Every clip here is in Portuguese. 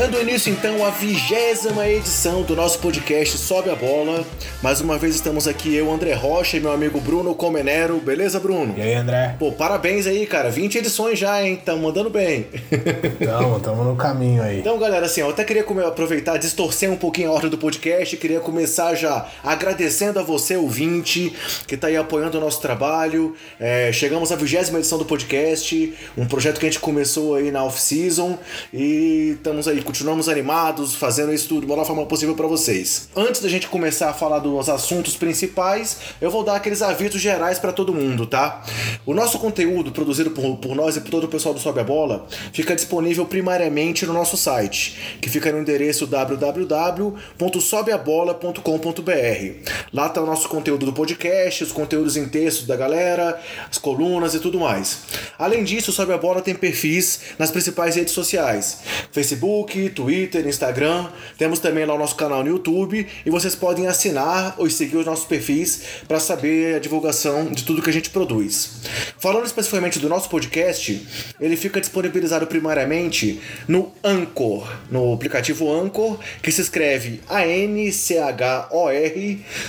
Dando início então à vigésima edição do nosso podcast Sobe a Bola. Mais uma vez estamos aqui, eu, André Rocha e meu amigo Bruno Comenero. Beleza, Bruno? E aí, André? Pô, parabéns aí, cara. 20 edições já, hein? Tamo mandando bem. Tamo, tamo no caminho aí. Então, galera, assim, eu até queria aproveitar, distorcer um pouquinho a ordem do podcast. Queria começar já agradecendo a você, ouvinte, que tá aí apoiando o nosso trabalho. É, chegamos à vigésima edição do podcast, um projeto que a gente começou aí na off-season e estamos aí, continuamos animados, fazendo isso tudo da melhor forma possível para vocês. Antes da gente começar a falar dos assuntos principais, eu vou dar aqueles avisos gerais para todo mundo, tá? O nosso conteúdo produzido por, por nós e por todo o pessoal do Sobe a Bola fica disponível primariamente no nosso site, que fica no endereço www.sobeabola.com.br. Lá tá o nosso conteúdo do podcast, os conteúdos em texto da galera, as colunas e tudo mais. Além disso, o Sobe a Bola tem perfis nas principais redes sociais: Facebook, Twitter, Instagram. Temos também lá o nosso canal no YouTube e vocês podem assinar ou seguir os nossos perfis para saber a divulgação de tudo que a gente produz. Falando especificamente do nosso podcast, ele fica disponibilizado primariamente no Anchor, no aplicativo Anchor, que se escreve A-N-C-H-O-R,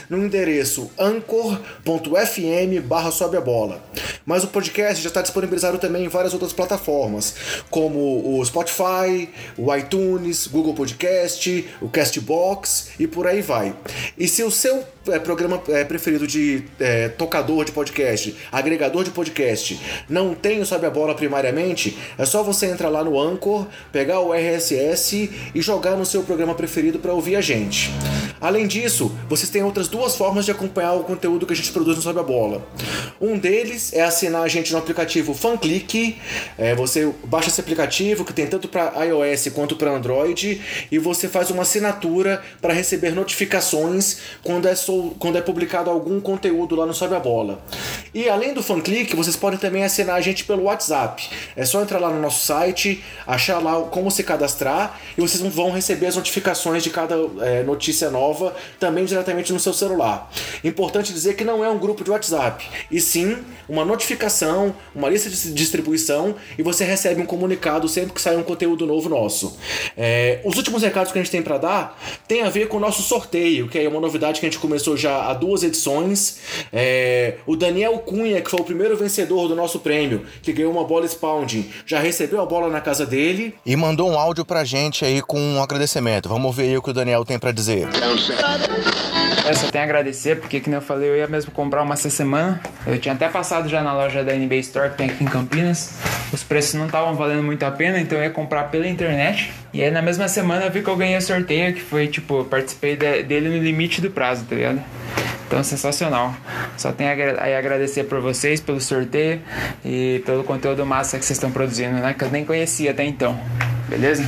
no endereço anchor.fm barra sobe a bola. Mas o podcast já está disponibilizado também em várias outras plataformas, como o Spotify, o iTunes, Google Podcast, o Castbox e por aí vai. E se o seu é, programa é, preferido de é, tocador de podcast, agregador de podcast, não tem o Sobe a Bola primariamente, é só você entrar lá no Anchor, pegar o RSS e jogar no seu programa preferido para ouvir a gente. Além disso, vocês têm outras duas formas de acompanhar o conteúdo que a gente produz no Sobe a Bola. Um deles é assinar a gente no aplicativo FanClick. É, você baixa esse aplicativo que tem tanto para iOS quanto para Android e você faz uma assinatura para receber notificações quando é, so, quando é publicado algum conteúdo lá no Sobe a Bola. E além do FanClick, vocês podem também assinar a gente pelo WhatsApp. É só entrar lá no nosso site, achar lá como se cadastrar e vocês vão receber as notificações de cada é, notícia nova também diretamente no seu celular. Importante dizer que não é um grupo de WhatsApp, e sim uma notificação, uma lista de distribuição e você recebe um comunicado sempre que sai um conteúdo novo nosso. É, os últimos recados que a gente tem para dar tem a ver com o nosso sorteio, que é uma novidade que a gente começou já há duas edições. É, o Daniel Cunha, que foi o primeiro vencedor do nosso prêmio, que ganhou uma bola Spounding, já recebeu a bola na casa dele e mandou um áudio pra gente aí com um agradecimento. Vamos ver aí o que o Daniel tem para dizer. Eu só tenho a agradecer, porque, como eu falei, eu ia mesmo comprar uma essa semana. Eu tinha até passado já na loja da NBA Store que tem aqui em Campinas. Os preços não estavam valendo muito a pena, então eu ia comprar pela internet. E aí na mesma semana eu vi que eu ganhei o sorteio, que foi tipo, participei de, dele no limite do prazo, tá ligado? Então, sensacional. Só tenho a agradecer por vocês, pelo sorteio e pelo conteúdo massa que vocês estão produzindo, né? Que eu nem conhecia até então. Beleza?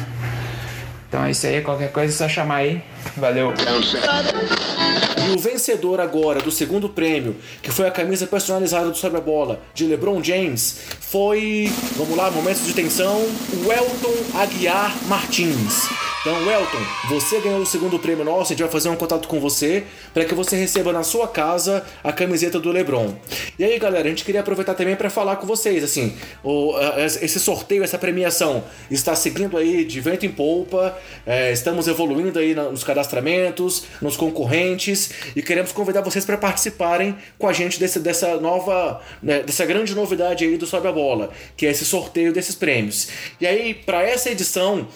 Então é isso aí, qualquer coisa é só chamar aí. Valeu. E o vencedor agora do segundo prêmio, que foi a camisa personalizada do Sobre a Bola de LeBron James, foi, vamos lá, momentos de tensão, o Elton Aguiar Martins. Então, Elton, você ganhou o segundo prêmio nosso, a gente vai fazer um contato com você para que você receba na sua casa a camiseta do LeBron. E aí, galera, a gente queria aproveitar também para falar com vocês, assim, o, esse sorteio, essa premiação está seguindo aí de vento em polpa, é, estamos evoluindo aí nos cadastramentos, nos concorrentes e queremos convidar vocês para participarem com a gente desse, dessa nova, né, dessa grande novidade aí do Sobe a Bola, que é esse sorteio desses prêmios. E aí, para essa edição,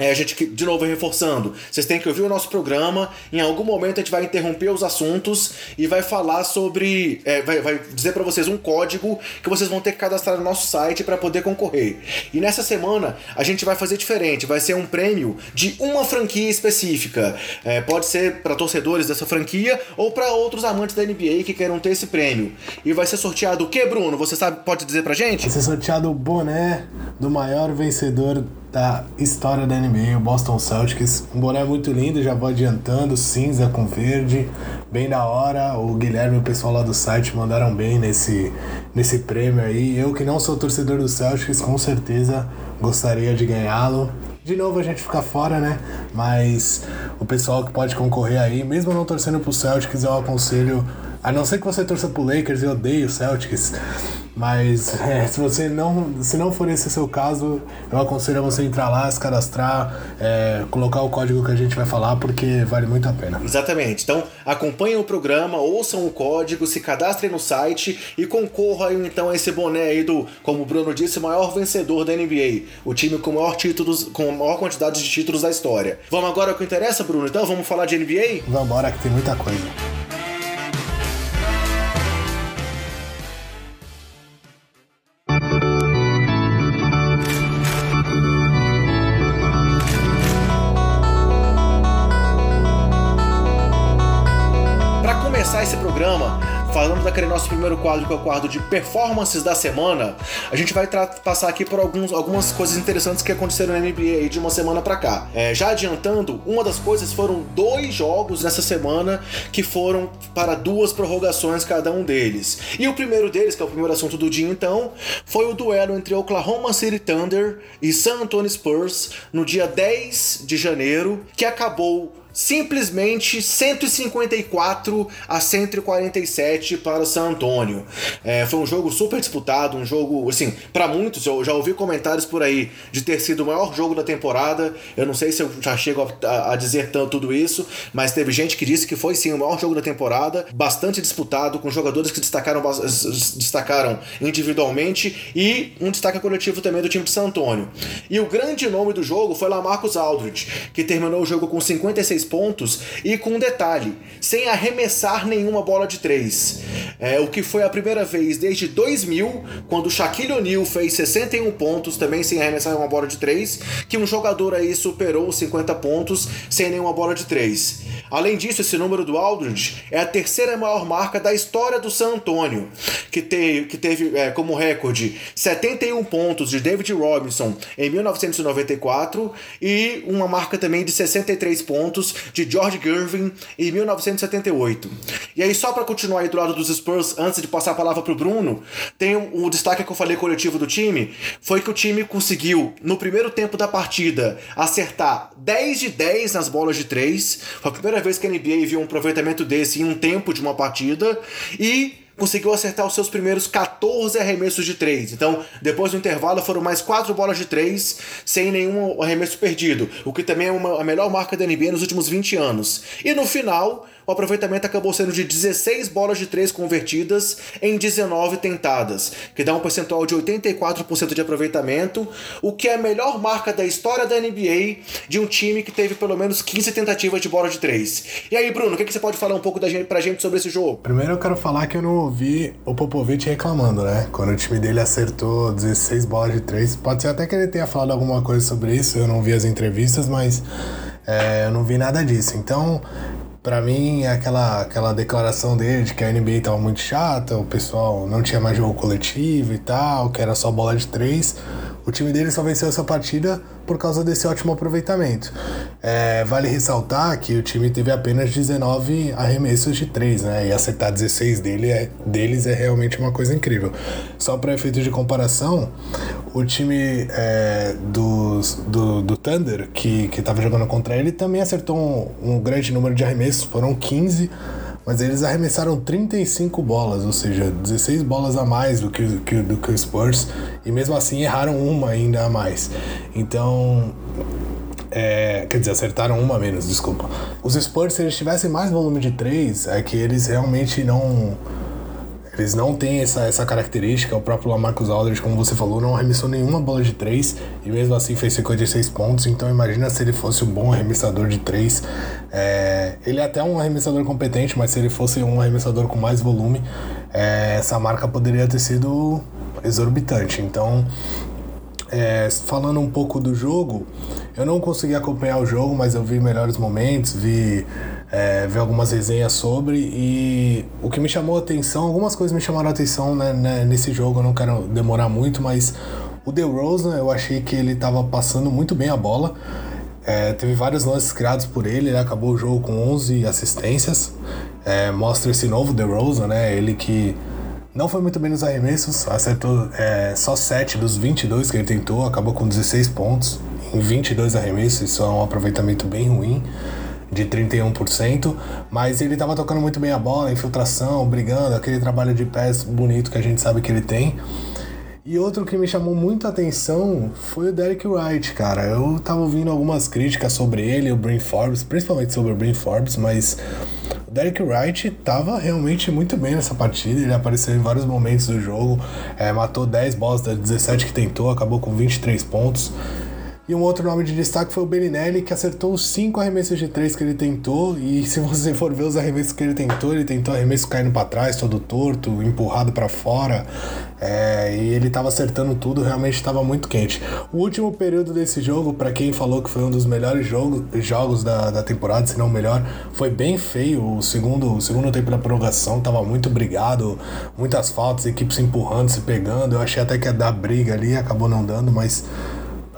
é, a gente, de novo, reforçando, vocês têm que ouvir o nosso programa. Em algum momento a gente vai interromper os assuntos e vai falar sobre. É, vai, vai dizer para vocês um código que vocês vão ter que cadastrar no nosso site para poder concorrer. E nessa semana a gente vai fazer diferente: vai ser um prêmio de uma franquia específica. É, pode ser para torcedores dessa franquia ou para outros amantes da NBA que queiram ter esse prêmio. E vai ser sorteado o que, Bruno? Você sabe, pode dizer pra gente? Vai ser sorteado o boné do maior vencedor da história da NBA, o Boston Celtics. Um boné muito lindo, já vou adiantando, cinza com verde, bem da hora. O Guilherme e o pessoal lá do site mandaram bem nesse, nesse prêmio aí. Eu que não sou torcedor do Celtics, com certeza gostaria de ganhá-lo. De novo a gente fica fora, né? Mas o pessoal que pode concorrer aí, mesmo não torcendo pro Celtics, eu aconselho, a não ser que você torça pro Lakers e odeie o Celtics, Mas é, se você não, se não for esse o seu caso, eu aconselho você entrar lá, se cadastrar, é, colocar o código que a gente vai falar, porque vale muito a pena. Exatamente. Então acompanhem o programa, ouçam o código, se cadastrem no site e concorram então a esse boné aí do, como o Bruno disse, maior vencedor da NBA, o time com maior títulos, com a maior quantidade de títulos da história. Vamos agora ao que interessa, Bruno? Então vamos falar de NBA? Vamos embora que tem muita coisa. Programa falando daquele nosso primeiro quadro, que é o quadro de performances da semana, a gente vai passar aqui por alguns, algumas coisas interessantes que aconteceram na NBA de uma semana para cá. É, já adiantando, uma das coisas foram dois jogos nessa semana que foram para duas prorrogações cada um deles. E o primeiro deles, que é o primeiro assunto do dia então, foi o duelo entre Oklahoma City Thunder e San Antonio Spurs no dia 10 de janeiro, que acabou simplesmente 154 a 147 para o San Antonio. É, foi um jogo super disputado, um jogo, assim, para muitos, eu já ouvi comentários por aí de ter sido o maior jogo da temporada. Eu não sei se eu já chego a, a dizer tanto tudo isso, mas teve gente que disse que foi sim o maior jogo da temporada, bastante disputado, com jogadores que destacaram, destacaram individualmente e um destaque coletivo também do time de San Antonio. E o grande nome do jogo foi Lamarcus Aldridge, que terminou o jogo com 56 pontos e com um detalhe, sem arremessar nenhuma bola de três. É, o que foi a primeira vez desde 2000, quando Shaquille O'Neal fez 61 pontos, também sem arremessar uma bola de três, que um jogador aí superou os 50 pontos sem nenhuma bola de três. Além disso, esse número do Aldridge é a terceira maior marca da história do San Antonio, que, te, que teve é, como recorde 71 pontos de David Robinson em 1994 e uma marca também de 63 pontos de George Gervin em 1978. E aí, só para continuar aí do lado dos Spurs, antes de passar a palavra pro Bruno, tem o um, destaque que eu falei coletivo do time, foi que o time conseguiu, no primeiro tempo da partida, acertar 10 de 10 nas bolas de 3. Foi a primeira vez que a NBA viu um aproveitamento desse em um tempo de uma partida. E conseguiu acertar os seus primeiros 14 arremessos de 3. Então, depois do intervalo, foram mais 4 bolas de 3 sem nenhum arremesso perdido, o que também é uma, a melhor marca da NBA nos últimos 20 anos. E no final, o aproveitamento acabou sendo de 16 bolas de 3 convertidas em 19 tentadas, que dá um percentual de 84% de aproveitamento, o que é a melhor marca da história da NBA de um time que teve pelo menos 15 tentativas de bola de 3. E aí, Bruno, o que, que você pode falar um pouco da gente, pra gente sobre esse jogo? Primeiro eu quero falar que eu não ouvi o Popovich reclamando, né? Quando o time dele acertou 16 bolas de 3. Pode ser até que ele tenha falado alguma coisa sobre isso, eu não vi as entrevistas, mas é, eu não vi nada disso. Então, Pra mim, aquela, aquela declaração dele de que a NBA tava muito chata, o pessoal não tinha mais jogo coletivo e tal, que era só bola de três. O time dele só venceu essa partida por causa desse ótimo aproveitamento. É, vale ressaltar que o time teve apenas 19 arremessos de 3, né? E acertar 16 dele é, deles é realmente uma coisa incrível. Só para efeito de comparação, o time é, dos, do, do Thunder, que estava jogando contra ele, também acertou um, um grande número de arremessos, foram 15 mas eles arremessaram 35 bolas, ou seja, 16 bolas a mais do que, do que o Spurs, e mesmo assim erraram uma ainda a mais. Então, é, quer dizer, acertaram uma menos, desculpa. Os Spurs, se eles tivessem mais volume de 3, é que eles realmente não eles não têm essa, essa característica. O próprio Lamarcus Aldridge, como você falou, não arremessou nenhuma bola de 3 e mesmo assim fez 56 pontos. Então imagina se ele fosse um bom arremessador de 3. É, ele é até um arremessador competente, mas se ele fosse um arremessador com mais volume, é, essa marca poderia ter sido exorbitante. Então, é, falando um pouco do jogo, eu não consegui acompanhar o jogo, mas eu vi melhores momentos, vi é, ver algumas resenhas sobre. E o que me chamou a atenção, algumas coisas me chamaram a atenção né, né, nesse jogo, eu não quero demorar muito, mas o DeRozan eu achei que ele estava passando muito bem a bola, é, teve vários lances criados por ele, ele acabou o jogo com 11 assistências, é, mostra esse novo DeRozan, né, ele que não foi muito bem nos arremessos, acertou é, só 7 dos 22 que ele tentou, acabou com 16 pontos em 22 arremessos, isso é um aproveitamento bem ruim. De 31%, mas ele estava tocando muito bem a bola, infiltração, brigando, aquele trabalho de pés bonito que a gente sabe que ele tem. E outro que me chamou muita atenção foi o Derek Wright, cara. Eu tava ouvindo algumas críticas sobre ele, o Brain Forbes, principalmente sobre o Brain Forbes, mas o Derek Wright tava realmente muito bem nessa partida. Ele apareceu em vários momentos do jogo, é, matou 10 bolas das 17 que tentou, acabou com 23 pontos. E um outro nome de destaque foi o Belinelli, que acertou os 5 arremessos de 3 que ele tentou. E se você for ver os arremessos que ele tentou, ele tentou arremesso caindo para trás, todo torto, empurrado para fora. É, e ele estava acertando tudo, realmente estava muito quente. O último período desse jogo, para quem falou que foi um dos melhores jogo, jogos da, da temporada, se não o melhor, foi bem feio. O segundo, o segundo tempo da prorrogação estava muito brigado, muitas faltas, equipes empurrando, se pegando. Eu achei até que ia dar briga ali, acabou não dando, mas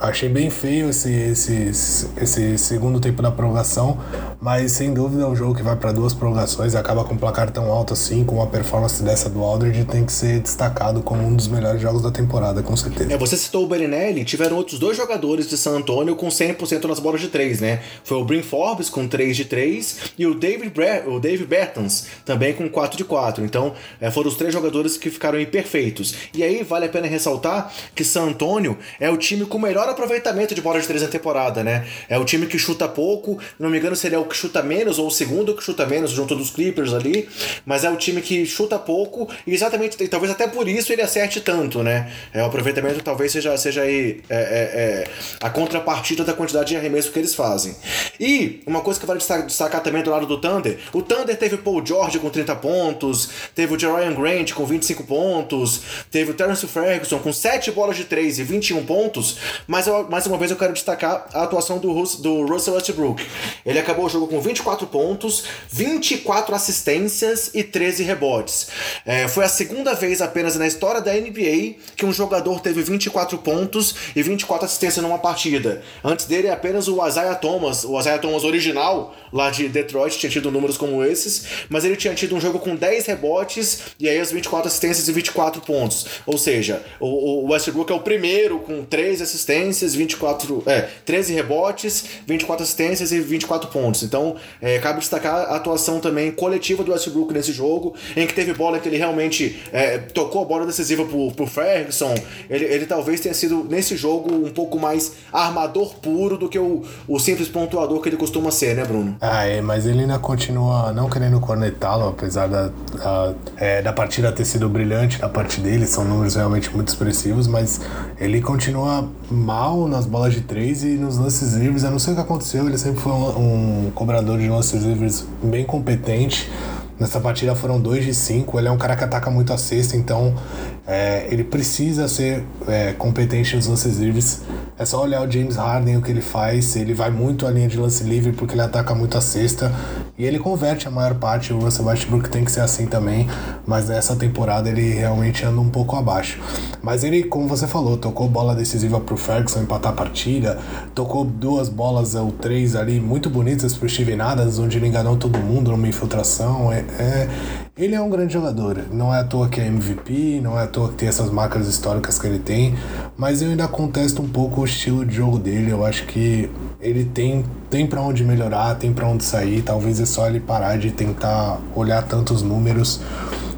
Achei bem feio esse, esse, esse segundo tempo da prorrogação, mas sem dúvida é um jogo que vai para duas prorrogações e acaba com um placar tão alto assim, com uma performance dessa do Aldridge, tem que ser destacado como um dos melhores jogos da temporada, com certeza. É, você citou o Belinelli, tiveram outros dois jogadores de San Antonio com 100% nas bolas de três, né? Foi o Brin Forbes com 3 de 3 e o David, o David Bertans também com 4 de 4. Então, é, foram os três jogadores que ficaram imperfeitos. E aí, vale a pena ressaltar que San Antonio é o time com melhor aproveitamento de bola de três na temporada, né? É o time que chuta pouco, não me engano se ele é o que chuta menos ou o segundo que chuta menos junto dos Clippers ali, mas é o time que chuta pouco e exatamente, e talvez até por isso ele acerte tanto, né? É, o aproveitamento talvez seja, seja aí é, é, é, a contrapartida da quantidade de arremesso que eles fazem. E uma coisa que vale destacar também do lado do Thunder, o Thunder teve Paul George com 30 pontos, teve o Jerryan Grant com 25 pontos, teve o Terence Ferguson com 7 bolas de 3 e 21 pontos, mas eu, mais uma vez eu quero destacar a atuação do, Rus, do Russell Westbrook. Ele acabou o jogo com 24 pontos, 24 assistências e 13 rebotes. É, foi a segunda vez apenas na história da NBA que um jogador teve 24 pontos e 24 assistências numa partida. Antes dele apenas o Isaiah Thomas, o Isaiah Thomas original lá de Detroit tinha tido números como esses, mas ele tinha tido um jogo com 10 rebotes e aí as 24 assistências e 24 pontos. Ou seja, o, o Westbrook é o primeiro com 3 assistências, 24, é, 13 rebotes, 24 assistências e 24 pontos. Então, é, cabe destacar a atuação também coletiva do Westbrook nesse jogo, em que teve bola que ele realmente é, tocou a bola decisiva pro, pro Ferguson. Ele, ele talvez tenha sido, nesse jogo, um pouco mais armador puro do que o, o simples pontuador que ele costuma ser, né, Bruno? Ah, é, mas ele ainda continua não querendo cornetá-lo, apesar da, da, é, da partida ter sido brilhante da parte dele, são números realmente muito expressivos, mas ele continua mal nas bolas de três e nos lances livres. Eu não sei o que aconteceu, ele sempre foi um, um cobrador de lances livres bem competente. Nessa partida foram 2 de 5. Ele é um cara que ataca muito a cesta, então é, ele precisa ser é, competente nos lances livres. É só olhar o James Harden, o que ele faz. Ele vai muito à linha de lance livre porque ele ataca muito a cesta. E ele converte a maior parte. O Russell Westbrook tem que ser assim também. Mas nessa temporada ele realmente anda um pouco abaixo. Mas ele, como você falou, tocou bola decisiva pro Ferguson empatar a partida. Tocou duas bolas ou três ali muito bonitas pro Steven Adams, onde ele enganou todo mundo numa infiltração. É, é, ele é um grande jogador. Não é à toa que é MVP, não é à toa que tem essas marcas históricas que ele tem, mas eu ainda contesto um pouco o estilo de jogo dele. Eu acho que ele tem, tem para onde melhorar, tem para onde sair. Talvez é só ele parar de tentar olhar tantos números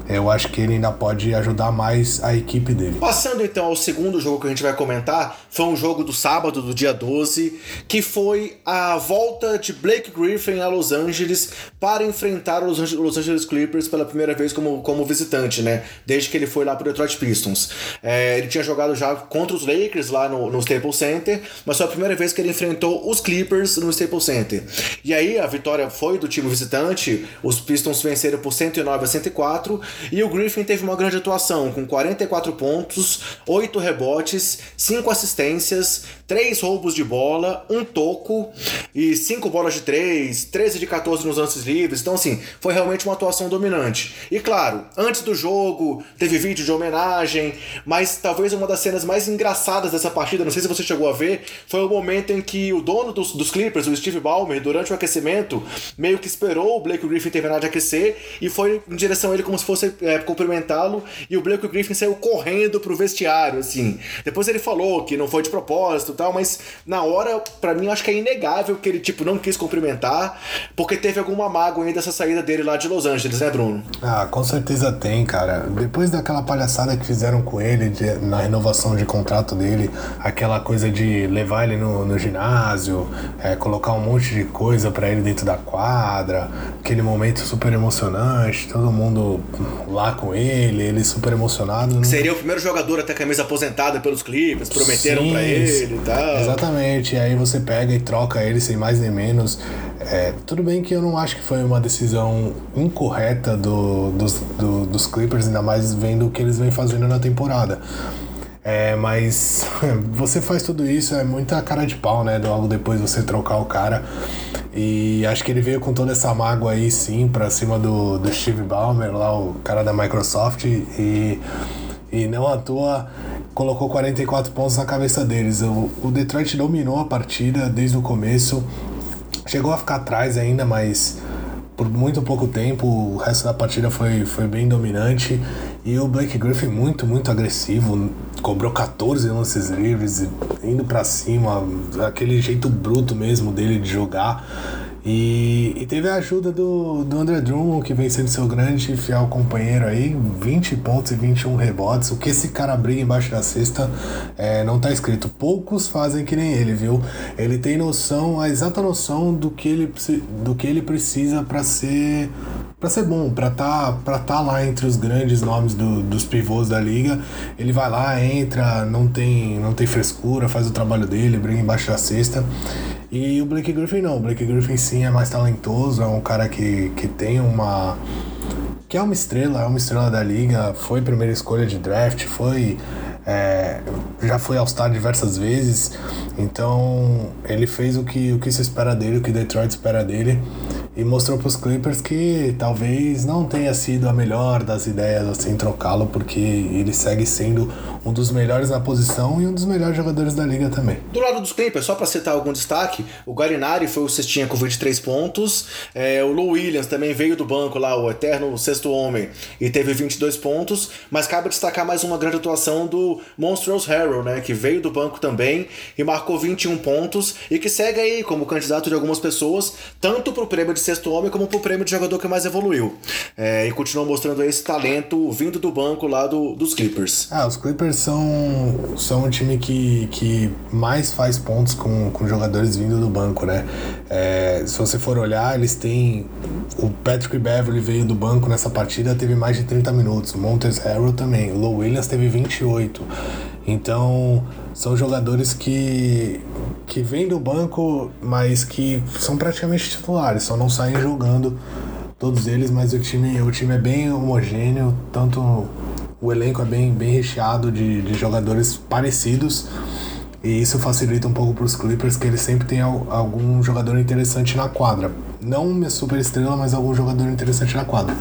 eu acho que ele ainda pode ajudar mais a equipe dele. Passando então ao segundo jogo que a gente vai comentar, foi um jogo do sábado, do dia 12, que foi a volta de Blake Griffin a Los Angeles para enfrentar os Los Angeles Clippers pela primeira vez como, como visitante, né? Desde que ele foi lá para o Detroit Pistons. É, ele tinha jogado já contra os Lakers lá no, no Staples Center, mas foi a primeira vez que ele enfrentou os Clippers no Staples Center. E aí a vitória foi do time visitante, os Pistons venceram por 109 a 104 e o Griffin teve uma grande atuação, com 44 pontos, 8 rebotes, 5 assistências, 3 roubos de bola, um toco e 5 bolas de 3, 13 de 14 nos lances livres. Então, assim, foi realmente uma atuação dominante. E claro, antes do jogo, teve vídeo de homenagem, mas talvez uma das cenas mais engraçadas dessa partida, não sei se você chegou a ver, foi o momento em que o dono dos, dos Clippers, o Steve Ballmer, durante o aquecimento, meio que esperou o Blake Griffin terminar de aquecer e foi em direção a ele como se fosse é, cumprimentá-lo e o Blake Griffin saiu correndo pro vestiário, assim. Depois ele falou que não foi de propósito e tal, mas na hora, para mim, acho que é inegável que ele, tipo, não quis cumprimentar, porque teve alguma mágoa aí dessa saída dele lá de Los Angeles, né, Bruno? Ah, com certeza tem, cara. Depois daquela palhaçada que fizeram com ele de, na renovação de contrato dele, aquela coisa de levar ele no, no ginásio, é, colocar um monte de coisa para ele dentro da quadra, aquele momento super emocionante, todo mundo lá com ele, ele super emocionado. Seria o primeiro jogador até camisa aposentada pelos Clippers, prometeram para ele e tal. Exatamente, e aí você pega e troca ele sem mais nem menos. É, tudo bem que eu não acho que foi uma decisão incorreta do, dos, do, dos Clippers, ainda mais vendo o que eles vêm fazendo na temporada. É, mas você faz tudo isso, é muita cara de pau, né? Logo depois você trocar o cara. E acho que ele veio com toda essa mágoa aí, sim, pra cima do, do Steve Ballmer, lá, o cara da Microsoft. E, e não à toa colocou 44 pontos na cabeça deles. O, o Detroit dominou a partida desde o começo. Chegou a ficar atrás ainda, mas por muito pouco tempo, o resto da partida foi, foi bem dominante. E o Blake Griffin muito, muito agressivo, cobrou 14 lances livres, indo para cima, aquele jeito bruto mesmo dele de jogar. E, e, teve a ajuda do, do André Drummond, que vem sendo seu grande e fiel companheiro aí, 20 pontos e 21 rebotes. O que esse cara briga embaixo da cesta é, não tá escrito. Poucos fazem que nem ele, viu? Ele tem noção, a exata noção do que ele, do que ele precisa para ser para ser bom, para tá, pra tá lá entre os grandes nomes do, dos pivôs da liga. Ele vai lá, entra, não tem, não tem frescura, faz o trabalho dele, briga embaixo da cesta. E o Blake Griffin não, o Blake Griffin sim é mais talentoso, é um cara que, que tem uma. que é uma estrela, é uma estrela da liga, foi primeira escolha de draft, foi. É, já foi All-Star diversas vezes, então ele fez o que, o que se espera dele, o que Detroit espera dele e mostrou para os Clippers que talvez não tenha sido a melhor das ideias assim trocá-lo, porque ele segue sendo um dos melhores na posição e um dos melhores jogadores da liga também. Do lado dos Clippers, só para citar algum destaque, o Garinari foi o cestinha com 23 pontos, é, o Lou Williams também veio do banco lá, o eterno sexto homem, e teve 22 pontos, mas cabe destacar mais uma grande atuação do Monstrous Harrell, né, que veio do banco também e marcou 21 pontos e que segue aí como candidato de algumas pessoas, tanto para o prêmio de sexto homem como pro prêmio de jogador que mais evoluiu. É, e continuou mostrando esse talento vindo do banco lá do, dos Clippers. Ah, os Clippers são, são um time que, que mais faz pontos com, com jogadores vindo do banco, né? É, se você for olhar, eles têm. O Patrick Beverly veio do banco nessa partida, teve mais de 30 minutos. O Montes Harrell também. O Low Williams teve 28. Então, são jogadores que, que vêm do banco, mas que são praticamente titulares, só não saem jogando todos eles, mas o time, o time é bem homogêneo, tanto o elenco é bem, bem recheado de, de jogadores parecidos. E isso facilita um pouco para os Clippers, que eles sempre têm algum jogador interessante na quadra. Não uma super estrela, mas algum jogador interessante na quadra.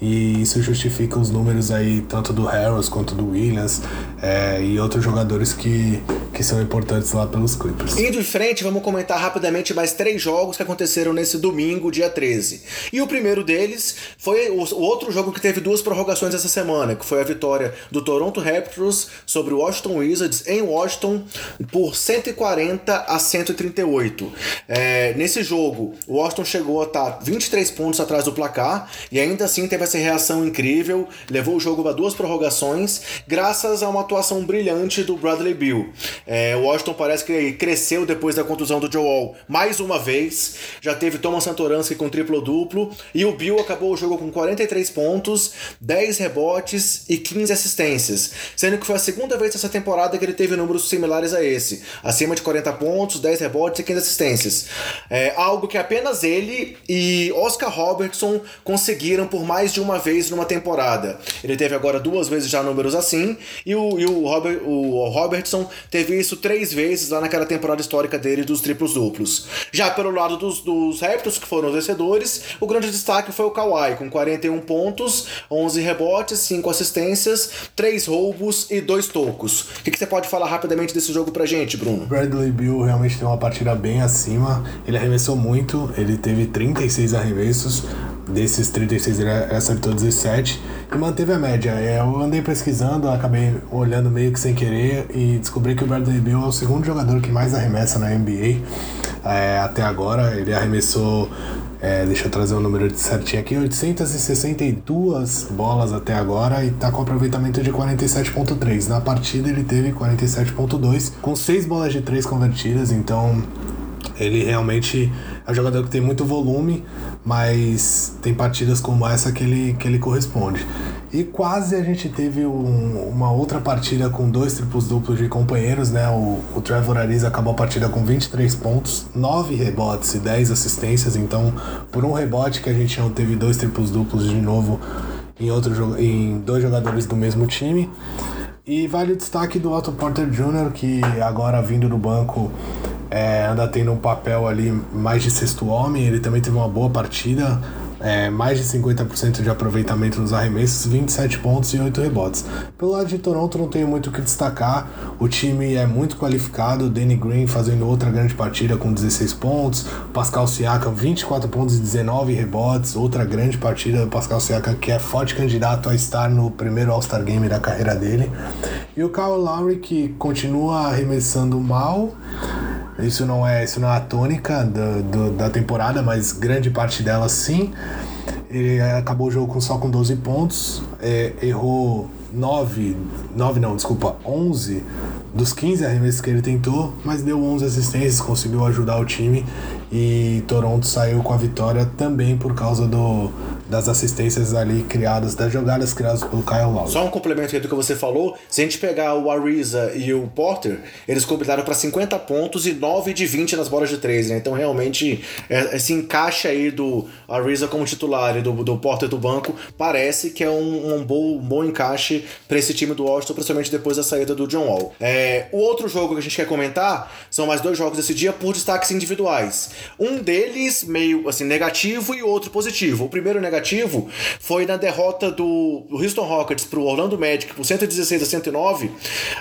E isso justifica os números aí, tanto do Harris quanto do Williams é, e outros jogadores que, que são importantes lá pelos Clippers. Indo em frente, vamos comentar rapidamente mais três jogos que aconteceram nesse domingo, dia 13. E o primeiro deles foi o, o outro jogo que teve duas prorrogações essa semana, que foi a vitória do Toronto Raptors sobre o Washington Wizards em Washington por 140 a 138. É, nesse jogo, o Washington chegou a estar 23 pontos atrás do placar e ainda assim teve essa reação incrível, levou o jogo a duas prorrogações, graças a uma atuação brilhante do Bradley Bill. É, Washington parece que cresceu depois da contusão do Joel mais uma vez, já teve Thomas Santoransky com triplo-duplo, e o Bill acabou o jogo com 43 pontos, 10 rebotes e 15 assistências, sendo que foi a segunda vez essa temporada que ele teve números similares a esse, acima de 40 pontos, 10 rebotes e 15 assistências. É, algo que apenas ele e Oscar Robertson conseguiram por mais de uma vez numa temporada. Ele teve agora duas vezes já números assim, e o, e o, Robert, o Robertson teve isso três vezes lá naquela temporada histórica dele dos triplos duplos. Já pelo lado dos, dos Raptors, que foram os vencedores, o grande destaque foi o Kawhi, com 41 pontos, 11 rebotes, 5 assistências, 3 roubos e 2 tocos. O que, que você pode falar rapidamente desse jogo pra gente, Bruno? Bradley Bill realmente tem uma partida bem acima, ele arremessou muito, ele teve 36 arremessos, Desses 36 ele acertou 17 e manteve a média. É, eu andei pesquisando, acabei olhando meio que sem querer e descobri que o Bradley Bill é o segundo jogador que mais arremessa na NBA é, até agora. Ele arremessou, é, deixa eu trazer o número certinho aqui, 862 bolas até agora e tá com aproveitamento de 47.3. Na partida ele teve 47.2 com 6 bolas de 3 convertidas, então ele realmente é um jogador que tem muito volume, mas tem partidas como essa que ele, que ele corresponde. E quase a gente teve um, uma outra partida com dois triplos duplos de companheiros, né? O, o Trevor Ariza acabou a partida com 23 pontos, 9 rebotes e 10 assistências. Então, por um rebote que a gente não teve dois triplos duplos de novo em, outro, em dois jogadores do mesmo time. E vale o destaque do Otto Porter Jr., que agora vindo do banco é, anda tendo um papel ali mais de sexto homem. Ele também teve uma boa partida, é, mais de 50% de aproveitamento nos arremessos, 27 pontos e 8 rebotes. Pelo lado de Toronto, não tenho muito o que destacar. O time é muito qualificado. Danny Green fazendo outra grande partida com 16 pontos. Pascal Siakam, 24 pontos e 19 rebotes. Outra grande partida do Pascal Siakam, que é forte candidato a estar no primeiro All-Star Game da carreira dele. E o Kyle Lowry, que continua arremessando mal. Isso não é, isso não é a tônica do, do, da temporada, mas grande parte dela sim. Ele acabou o jogo só com 12 pontos, é, errou 9, 9 não, desculpa, 11 dos 15 arremessos que ele tentou, mas deu 11 assistências, conseguiu ajudar o time e Toronto saiu com a vitória também por causa do, das assistências ali criadas, das jogadas criadas pelo Kyle Lowry. Só um complemento aí do que você falou, se a gente pegar o Ariza e o Porter, eles completaram para 50 pontos e 9 de 20 nas bolas de 3, né? Então realmente é, esse encaixe aí do Ariza como titular e do, do Porter do banco parece que é um, um bom, um bom encaixe para esse time do Washington, principalmente depois da saída do John Wall. É, o outro jogo que a gente quer comentar são mais dois jogos desse dia por destaques individuais. Um deles meio assim negativo e outro positivo. O primeiro negativo foi na derrota do, Houston Rockets para o Orlando Magic por 116 a 109,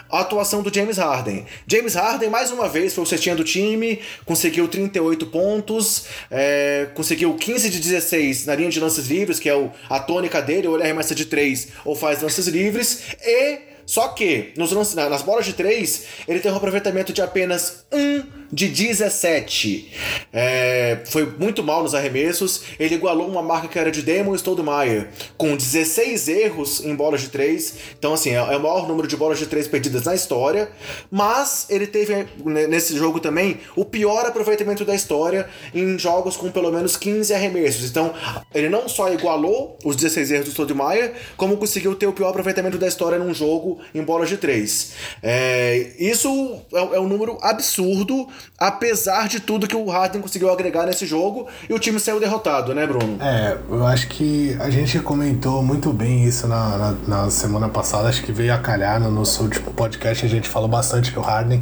a atuação do James Harden. James Harden mais uma vez foi o cestinha do time, conseguiu 38 pontos, é, conseguiu 15 de 16 na linha de lances livres, que é o, a tônica dele, ou ele arremessa de 3 ou faz lances livres, e só que nos, nas bolas de 3, ele tem um aproveitamento de apenas 1 de 17. É, foi muito mal nos arremessos. Ele igualou uma marca que era de Damon Stoudemire, com 16 erros em bolas de 3. Então, assim, é, é o maior número de bolas de 3 perdidas na história. Mas ele teve né, nesse jogo também o pior aproveitamento da história em jogos com pelo menos 15 arremessos. Então, ele não só igualou os 16 erros do Stoudemire, como conseguiu ter o pior aproveitamento da história num jogo em bolas de três. É, isso é, é, um número absurdo, apesar de tudo que o Harden conseguiu agregar nesse jogo e o time saiu derrotado, né, Bruno? É, eu acho que a gente comentou muito bem isso na, na, na semana passada, acho que veio a calhar no nosso último podcast, a gente falou bastante do Harden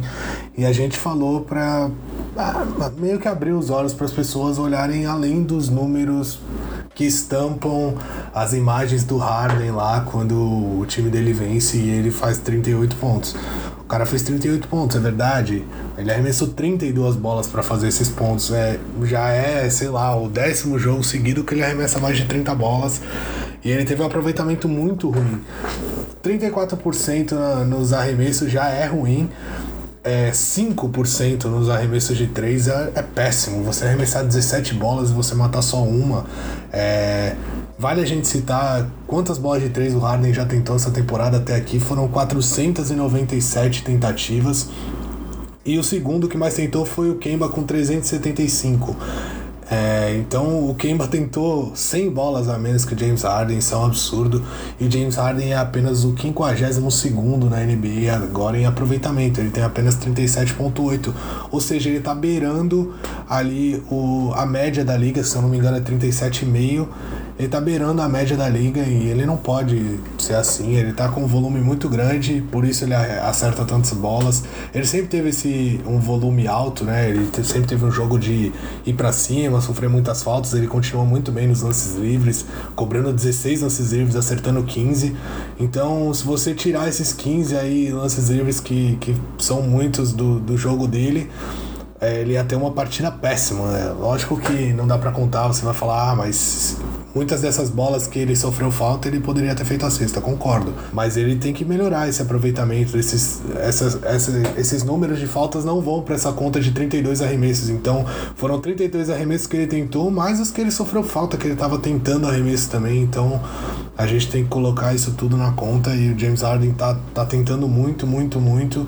e a gente falou para ah, meio que abrir os olhos para as pessoas olharem além dos números que estampam as imagens do Harden lá quando o time dele vence e ele faz 38 pontos. O cara fez 38 pontos, é verdade. Ele arremessou 32 bolas para fazer esses pontos. É, já é, sei lá, o décimo jogo seguido que ele arremessa mais de 30 bolas. E ele teve um aproveitamento muito ruim. 34% nos arremessos já é ruim é, 5% nos arremessos de 3 é, é, péssimo. Você arremessar 17 bolas e você matar só uma. É, vale a gente citar quantas bolas de 3 o Harden já tentou essa temporada até aqui. Foram 497 tentativas. E o segundo que mais tentou foi o Kemba com 375. É, então o Kemba tentou 100 bolas a menos que o James Harden, isso é um absurdo. E o James Harden é apenas o 52 na NBA agora em aproveitamento, ele tem apenas 37,8. Ou seja, ele está beirando ali o, a média da liga, se eu não me engano é 37,5 ele tá beirando a média da liga e ele não pode ser assim. Ele tá com um volume muito grande, por isso ele acerta tantas bolas. Ele sempre teve esse um volume alto, né? Ele sempre teve um jogo de ir para cima, sofrer muitas faltas. Ele continua muito bem nos lances livres, cobrando 16 lances livres, acertando 15. Então, se você tirar esses 15 aí lances livres que, que são muitos do, do jogo dele, é, ele ia ter uma partida péssima. Né? Lógico que não dá para contar, você vai falar, ah, mas muitas dessas bolas que ele sofreu falta, ele poderia ter feito a cesta, concordo. Mas ele tem que melhorar esse aproveitamento, esses, essas, essas, esses números de faltas não vão para essa conta de 32 arremessos. Então, foram 32 arremessos que ele tentou, mais os que ele sofreu falta, que ele estava tentando arremesso também. Então, a gente tem que colocar isso tudo na conta e o James Harden tá, tá tentando muito, muito, muito.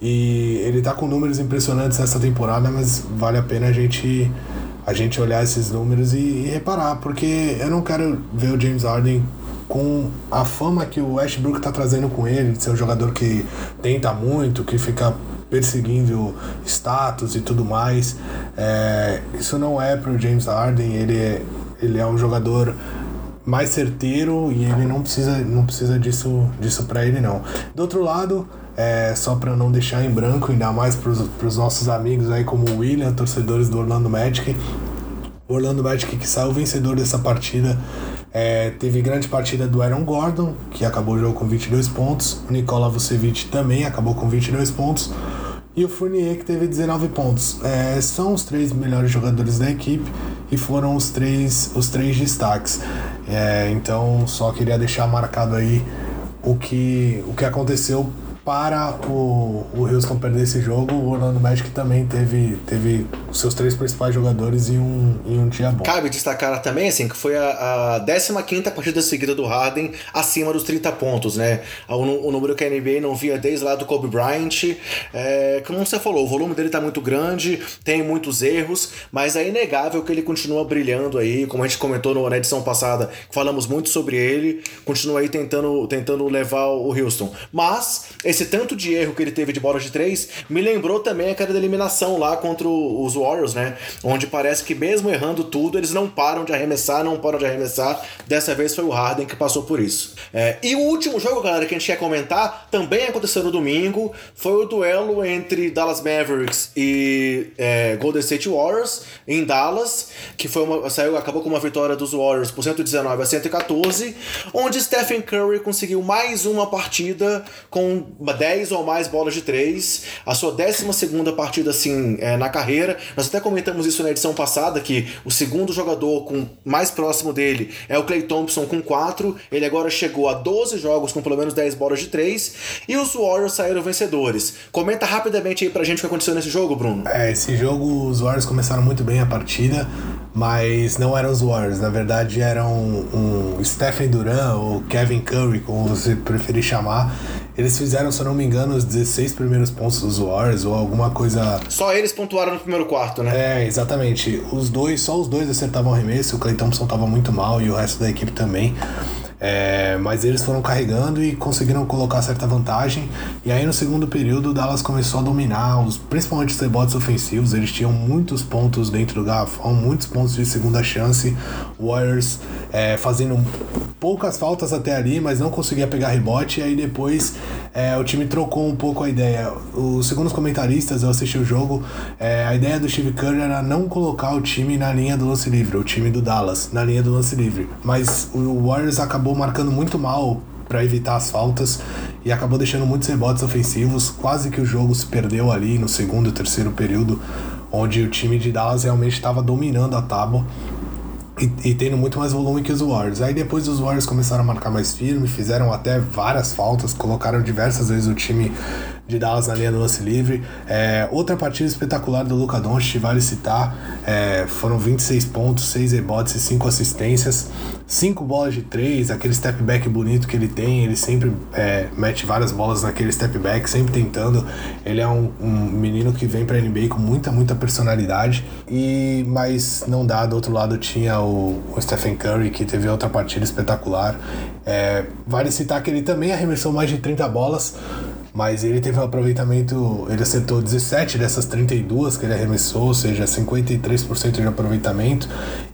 E ele tá com números impressionantes essa temporada, mas vale a pena a gente a gente olhar esses números e, e, reparar, porque eu não quero ver o James Harden com a fama que o Westbrook tá trazendo com ele, de ser um jogador que tenta muito, que fica perseguindo status e tudo mais. É, isso não é pro James Harden, ele é, ele é um jogador mais certeiro e ele não precisa, não precisa disso, disso para ele não. Do outro lado, é, só para não deixar em branco, ainda mais para os nossos amigos aí como o William, torcedores do Orlando Magic. O Orlando Magic que saiu vencedor dessa partida. É, teve grande partida do Aaron Gordon, que acabou o jogo com 22 pontos. O Nikola Vucevic também acabou com 22 pontos. E o Fournier, que teve 19 pontos. É, são os três melhores jogadores da equipe e foram os três, os três destaques. É, então, só queria deixar marcado aí o que, o que aconteceu para o, o Houston perder esse jogo, o Orlando Magic também teve, teve seus três principais jogadores em um, em um dia bom. Cabe destacar também, assim, que foi a, a 15 partida seguida do Harden acima dos 30 pontos, né? O, o, número que a NBA não via desde lá do Kobe Bryant. É, como você falou, o volume dele tá muito grande, tem muitos erros, mas é inegável que ele continua brilhando aí, como a gente comentou na edição passada, falamos muito sobre ele, continua aí tentando, tentando levar o Houston. Mas, esse tanto de erro que ele teve de bola de três me lembrou também aquela eliminação lá contra os Warriors, né? Onde parece que mesmo errando tudo, eles não param de arremessar, não param de arremessar. Dessa vez foi o Harden que passou por isso. É, e o último jogo, galera, que a gente quer comentar, também aconteceu no domingo, foi o duelo entre Dallas Mavericks e é, Golden State Warriors em Dallas, que foi uma, saiu, acabou com uma vitória dos Warriors por 119 a 114, onde Stephen Curry conseguiu mais uma partida com 10 ou mais bolas de 3, a sua 12 partida assim é, na carreira. Nós até comentamos isso na edição passada, que o segundo jogador com mais próximo dele é o Clay Thompson com 4. Ele agora chegou a 12 jogos com pelo menos 10 bolas de 3. E os Warriors saíram vencedores. Comenta rapidamente aí pra gente o que aconteceu nesse jogo, Bruno. É, esse jogo os Warriors começaram muito bem a partida, mas não eram os Warriors. Na verdade, eram um, Stephen Duran ou Kevin Curry, como você preferir chamar. Eles fizeram, se eu não me engano, os 16 primeiros pontos dos Warriors ou alguma coisa. Só eles pontuaram no primeiro quarto, né? É, exatamente. Os dois, só os dois acertavam o arremesso. O Clay Thompson tava muito mal e o resto da equipe também. É, mas eles foram carregando e conseguiram colocar certa vantagem. E aí no segundo período o Dallas começou a dominar, os, principalmente os rebotes ofensivos. Eles tinham muitos pontos dentro do garrafão, muitos pontos de segunda chance. Warriors é, fazendo poucas faltas até ali, mas não conseguia pegar rebote. E aí depois é, o time trocou um pouco a ideia. Os segundos comentaristas, eu assisti o jogo, é, a ideia do Steve Kerr era não colocar o time na linha do lance livre, o time do Dallas na linha do lance livre. Mas o Warriors acabou marcando muito mal para evitar as faltas e acabou deixando muitos rebotes ofensivos. Quase que o jogo se perdeu ali no segundo e terceiro período, onde o time de Dallas realmente estava dominando a tábua e, e, tendo muito mais volume que os Warriors. Aí depois os Warriors começaram a marcar mais firme, fizeram até várias faltas, colocaram diversas vezes o time de Dallas na linha do lance livre. É, outra partida espetacular do Luca Doncic, vale citar, é, foram 26 pontos, 6 rebotes e 5 assistências, 5 bolas de 3, aquele step back bonito que ele tem, ele sempre é, mete várias bolas naquele step back, sempre tentando. Ele é um, um menino que vem pra NBA com muita, muita personalidade, e mas não dá, do outro lado tinha o, o Stephen Curry, que teve outra partida espetacular. É, vale citar que ele também arremessou mais de 30 bolas, mas ele teve um aproveitamento, ele acertou 17 dessas 32 que ele arremessou, ou seja, 53% de aproveitamento,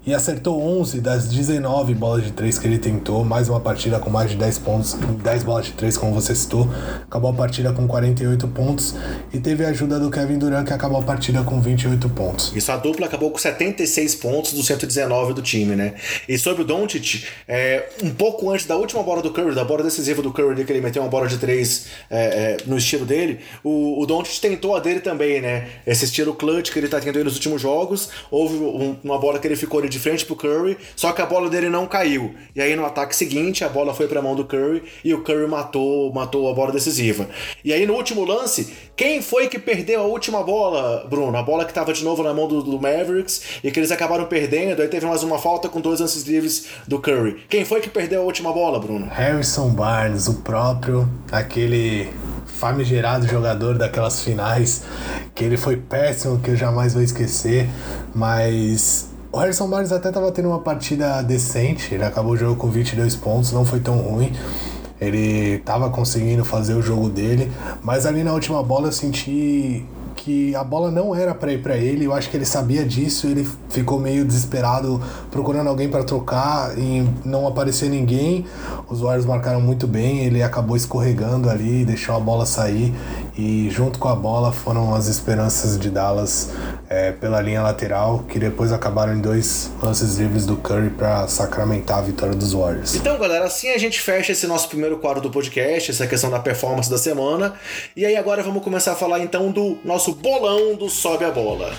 e acertou 11 das 19 bolas de 3 que ele tentou, mais uma partida com mais de 10 pontos, 10 bolas de 3, como você citou, acabou a partida com 48 pontos, e teve a ajuda do Kevin Durant, que acabou a partida com 28 pontos. Isso, a dupla acabou com 76 pontos dos 119 do time, né? E sobre o Doncic, é, um pouco antes da última bola do Curry, da bola decisiva do Curry, que ele meteu uma bola de 3 é, é, no estilo dele, o, o Doncic tentou a dele também, né? Esse estilo clutch que ele tá tendo aí nos últimos jogos. Houve um, uma bola que ele ficou ali de frente pro Curry, só que a bola dele não caiu. E aí no ataque seguinte, a bola foi pra mão do Curry e o Curry matou, matou a bola decisiva. E aí no último lance, quem foi que perdeu a última bola, Bruno? A bola que tava de novo na mão do, do Mavericks e que eles acabaram perdendo. Aí teve mais uma falta com dois lances livres do Curry. Quem foi que perdeu a última bola, Bruno? Harrison Barnes, o próprio, aquele famigerado jogador daquelas finais, que ele foi péssimo, que eu jamais vou esquecer, mas o Harrison Barnes até estava tendo uma partida decente, ele acabou o jogo com 22 pontos, não foi tão ruim. Ele estava conseguindo fazer o jogo dele, mas ali na última bola eu senti que a bola não era para ir para ele. Eu acho que ele sabia disso. Ele ficou meio desesperado procurando alguém para trocar e não aparecer ninguém. Os Warriors marcaram muito bem. Ele acabou escorregando ali, deixou a bola sair e junto com a bola foram as esperanças de Dallas é, pela linha lateral, que depois acabaram em dois lances livres do Curry para sacramentar a vitória dos Warriors. Então, galera, assim a gente fecha esse nosso primeiro quadro do podcast, essa questão da performance da semana. E aí agora vamos começar a falar então do nosso bolão do Sobe a Bola.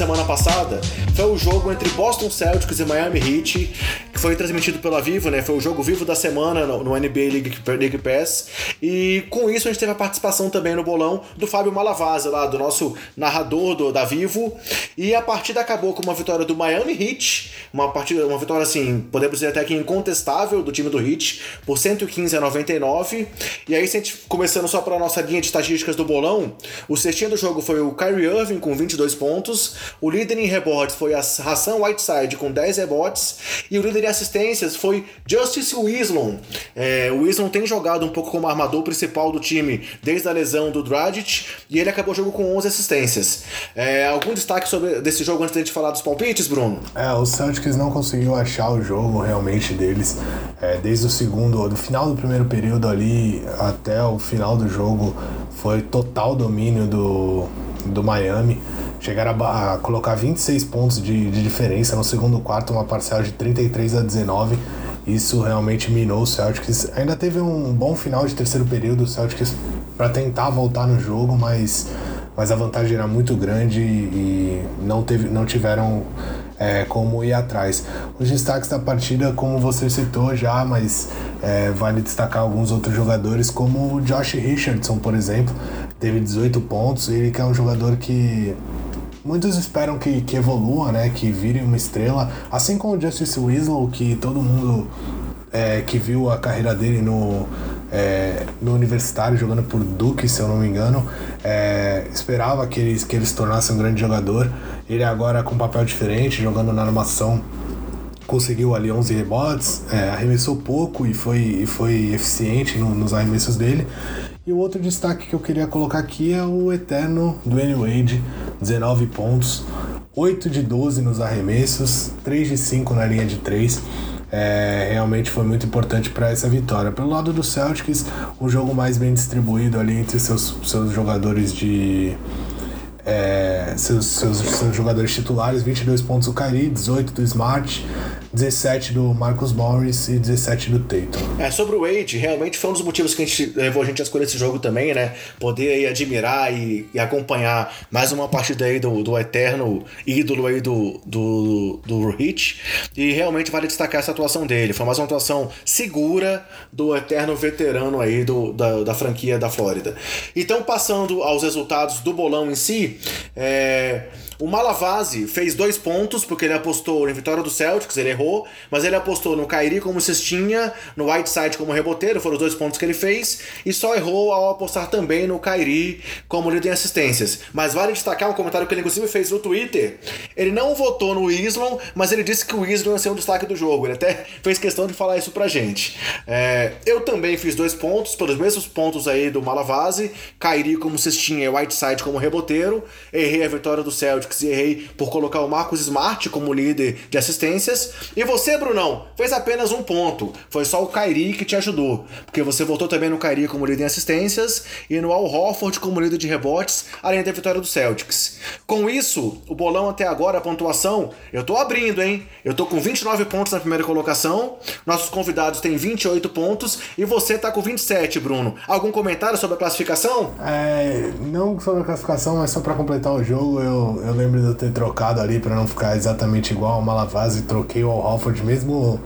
Semana passada foi o jogo entre Boston Celtics e Miami Heat, foi transmitido pela Vivo, né? Foi o jogo vivo da semana no, no NBA League, League Pass. E com isso a gente teve a participação também no bolão do Fábio Malavase, lá, do nosso narrador do, da Vivo. E a partida acabou com uma vitória do Miami Heat, uma partida, uma vitória assim, podemos dizer até que incontestável do time do Heat, por 115 a 99. E aí, se a gente começando só para nossa linha de estatísticas do bolão, o cestinho do jogo foi o Kyrie Irving com 22 pontos, o líder em rebotes foi a Hassan Whiteside com 10 rebotes e o líder em assistências foi Justice Wislon. É, o Wislon tem jogado um pouco como armador principal do time desde a lesão do Dragic e ele acabou o jogo com 11 assistências. É, algum destaque sobre desse jogo antes de a gente falar dos palpites, Bruno? É, o Celtics não conseguiu achar o jogo realmente deles. É, desde o segundo, do final do primeiro período ali até o final do jogo, foi total domínio do, do Miami. Chegaram a, a colocar 26 pontos de, de diferença no segundo quarto, uma parcial de 33 a 19. Isso realmente minou o Celtics. Ainda teve um bom final de terceiro período, o Celtics para tentar voltar no jogo, mas, mas a vantagem era muito grande e não, teve, não tiveram é, como ir atrás. Os destaques da partida, como você citou já, mas é, vale destacar alguns outros jogadores, como o Josh Richardson, por exemplo, teve 18 pontos. Ele que é um jogador que muitos esperam que, que evolua, né, que vire uma estrela, assim como o Justice Winslow, que todo mundo é, que viu a carreira dele no, é, no universitário, jogando por Duke, se eu não me engano, é, esperava que ele, que ele se tornasse um grande jogador. Ele agora com um papel diferente, jogando na armação, conseguiu ali 11 rebotes, é, arremessou pouco e foi, e foi eficiente no, nos arremessos dele. E o outro destaque que eu queria colocar aqui é o eterno Dwayne Wade, 19 pontos, 8 de 12 nos arremessos, 3 de 5 na linha de 3 é, realmente foi muito importante para essa vitória. Pelo lado do Celtics, o jogo mais bem distribuído ali entre seus, seus jogadores de. É, seus, seus, seus jogadores titulares, 22 pontos do Kyrie, 18 do Smart, 17 do Marcus Morris e 17 do Tatum. É, sobre o Wade, realmente foi um dos motivos que a gente levou a gente a escolher esse jogo também, né? Poder aí admirar e, e acompanhar mais uma partida aí do, do eterno ídolo aí do, do, do Hit. E realmente vale destacar essa atuação dele. Foi mais uma atuação segura do eterno veterano aí do, da, da franquia da Flórida. Então, passando aos resultados do bolão em si, é, o Malavase fez dois pontos, porque ele apostou em vitória do Celtics, ele errou, mas ele apostou no Kairi como cestinha, no Whiteside como reboteiro, foram os dois pontos que ele fez, e só errou ao apostar também no Kairi como líder em assistências. Mas vale destacar um comentário que ele inclusive fez no Twitter. Ele não votou no Islon, mas ele disse que o Islon ia ser um destaque do jogo. Ele até fez questão de falar isso pra gente. É, eu também fiz dois pontos, pelos mesmos pontos aí do Malavase, Kairi como cestinha e Whiteside como reboteiro. Errei a vitória do Celtics Celtics e errei por colocar o Marcos Smart como líder de assistências. E você, Brunão, fez apenas um ponto. Foi só o Kyrie que te ajudou. Porque você voltou também no Kyrie como líder em assistências e no Al Horford como líder de rebotes, além da vitória do Celtics. Com isso, o bolão até agora, a pontuação, eu tô abrindo, hein? Eu tô com 29 pontos na primeira colocação, nossos convidados têm 28 pontos e você tá com 27, Bruno. Algum comentário sobre a classificação? É, não sobre a classificação, mas só para completar o jogo, eu, eu lembro de eu ter trocado ali para não ficar exatamente igual ao Malavaz e troquei o Al Horford mesmo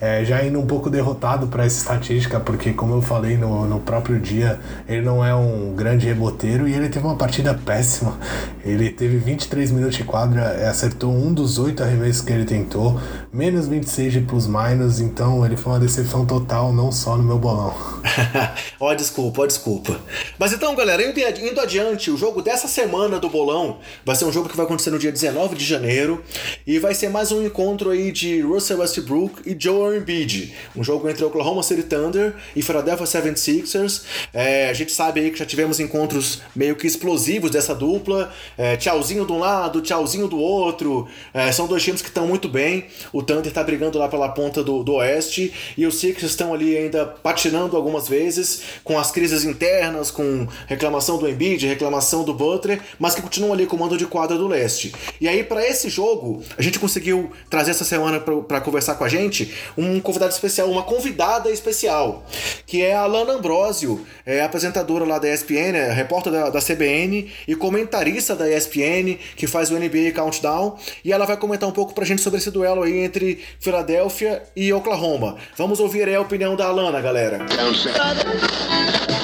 é, já indo um pouco derrotado para essa estatística, porque como eu falei no, no próprio dia, ele não é um grande reboteiro e ele teve uma partida péssima. Ele teve 23 minutos de quadra, acertou um dos oito arremessos que ele tentou, menos 26 de plus-minus, então ele foi uma decepção total, não só no meu bolão. ó, desculpa, ó, desculpa. Mas então, galera, indo adiante, o jogo dessa semana do bolão vai ser um jogo que vai acontecer no dia 19 de janeiro e vai ser mais um encontro aí de Russell Westbrook e Joel Embiid. Um jogo entre Oklahoma City Thunder e Philadelphia 76ers. É, a gente sabe aí que já tivemos encontros meio que explosivos dessa dupla. É, tchauzinho de um lado, tchauzinho do outro. É, são dois times que estão muito bem. O Thunder está brigando lá pela ponta do, do oeste e os Sixers estão ali ainda patinando algumas vezes com as crises internas, com reclamação do Embiid, reclamação do Butler, mas que continuam ali com o mando de quadra do leste. E aí, para esse jogo, a gente conseguiu trazer essa semana para conversar com a gente um convidado especial, uma convidada especial, que é a Alana Ambrosio, é apresentadora lá da ESPN, é repórter da, da CBN e comentarista da ESPN, que faz o NBA Countdown, e ela vai comentar um pouco pra gente sobre esse duelo aí entre Filadélfia e Oklahoma. Vamos ouvir a opinião da Alana, galera.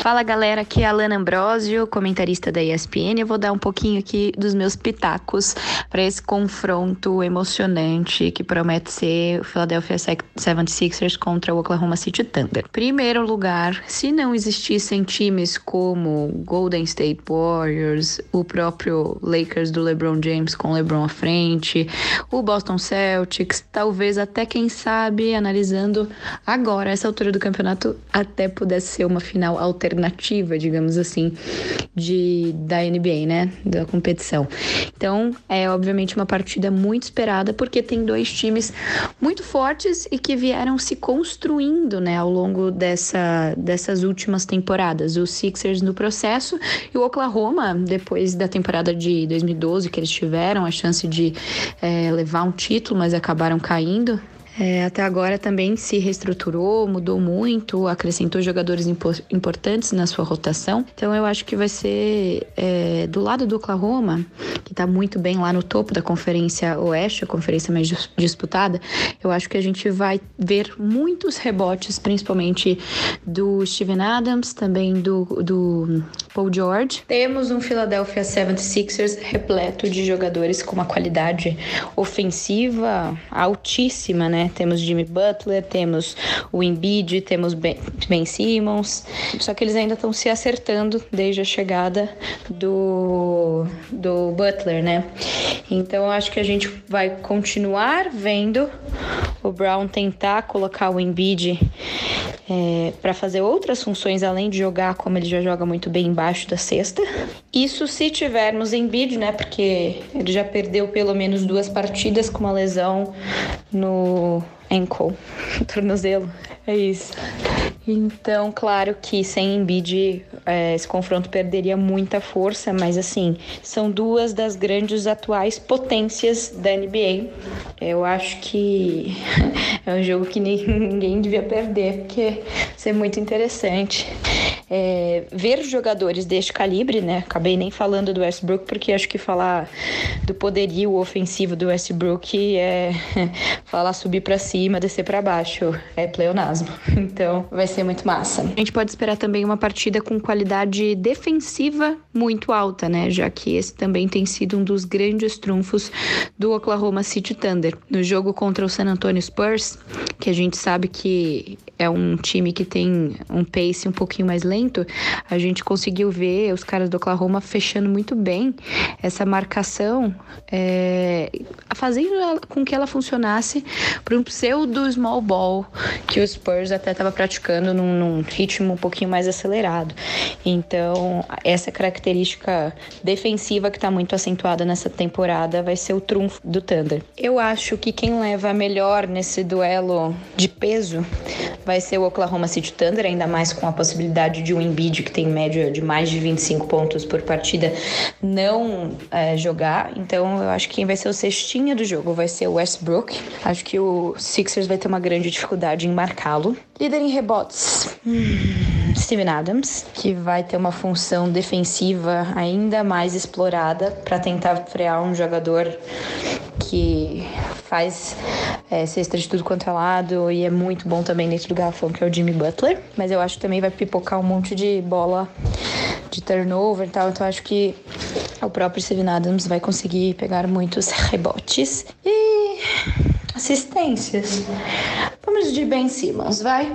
Fala galera, aqui é a Alana Ambrosio, comentarista da ESPN. Eu vou dar um pouquinho aqui dos meus pitacos para esse confronto emocionante que promete ser o Philadelphia 76ers contra o Oklahoma City Thunder. Primeiro lugar, se não existissem times como Golden State Warriors, o próprio Lakers do LeBron James com LeBron à frente, o Boston Celtics, talvez até quem sabe analisando agora essa altura do campeonato até pudesse ser uma final alternativa digamos assim, de da NBA, né, da competição. Então, é obviamente uma partida muito esperada porque tem dois times muito fortes e que vieram se construindo, né, ao longo dessa, dessas últimas temporadas. Os Sixers no processo e o Oklahoma depois da temporada de 2012 que eles tiveram a chance de é, levar um título, mas acabaram caindo é, até agora também se reestruturou, mudou muito, acrescentou jogadores importantes na sua rotação. Então eu acho que vai ser é, do lado do Oklahoma, que está muito bem lá no topo da Conferência Oeste, a conferência mais disputada. Eu acho que a gente vai ver muitos rebotes, principalmente do Steven Adams, também do, do Paul George. Temos um Philadelphia 76ers repleto de jogadores com uma qualidade ofensiva altíssima, né? Temos Jimmy Butler, temos o Embiid, temos Ben, ben Simmons. Só que eles ainda estão se acertando desde a chegada do, do Butler, né? Então acho que a gente vai continuar vendo o Brown tentar colocar o Embiid é, para fazer outras funções além de jogar como ele já joga muito bem embaixo da cesta. Isso se tivermos Embiid, né? Porque ele já perdeu pelo menos duas partidas com uma lesão no ankle, tornozelo. É isso. Então, claro que sem Embiid é, esse confronto perderia muita força, mas assim, são duas das grandes atuais potências da NBA. Eu acho que é um jogo que ninguém devia perder, porque vai ser muito interessante é, ver jogadores deste calibre, né? Acabei nem falando do Westbrook, porque acho que falar do poderio ofensivo do Westbrook é falar subir para cima, descer para baixo. É pleonasmo. Então vai ser muito massa. A gente pode esperar também uma partida com qualidade defensiva muito alta, né? Já que esse também tem sido um dos grandes trunfos do Oklahoma City Thunder. No jogo contra o San Antonio Spurs, que a gente sabe que é um time que tem um pace um pouquinho mais lento a gente conseguiu ver os caras do Oklahoma fechando muito bem essa marcação, é, fazendo com que ela funcionasse para um pseudo small ball que o Spurs até estava praticando num, num ritmo um pouquinho mais acelerado. Então, essa característica defensiva que está muito acentuada nessa temporada vai ser o trunfo do Thunder. Eu acho que quem leva melhor nesse duelo de peso vai ser o Oklahoma City Thunder, ainda mais com a possibilidade de um Embiid que tem média de mais de 25 pontos por partida não é, jogar. Então eu acho que quem vai ser o cestinha do jogo vai ser o Westbrook. Acho que o Sixers vai ter uma grande dificuldade em marcá-lo. Líder em rebotes. Hum, Steven Adams, que vai ter uma função defensiva ainda mais explorada para tentar frear um jogador que faz é, cesta de tudo quanto é lado e é muito bom também dentro do garrafão, que é o Jimmy Butler. Mas eu acho que também vai pipocar um monte de bola de turnover e tal. Então acho que o próprio Steven Adams vai conseguir pegar muitos rebotes e assistências. Vamos de Ben Simmons, vai?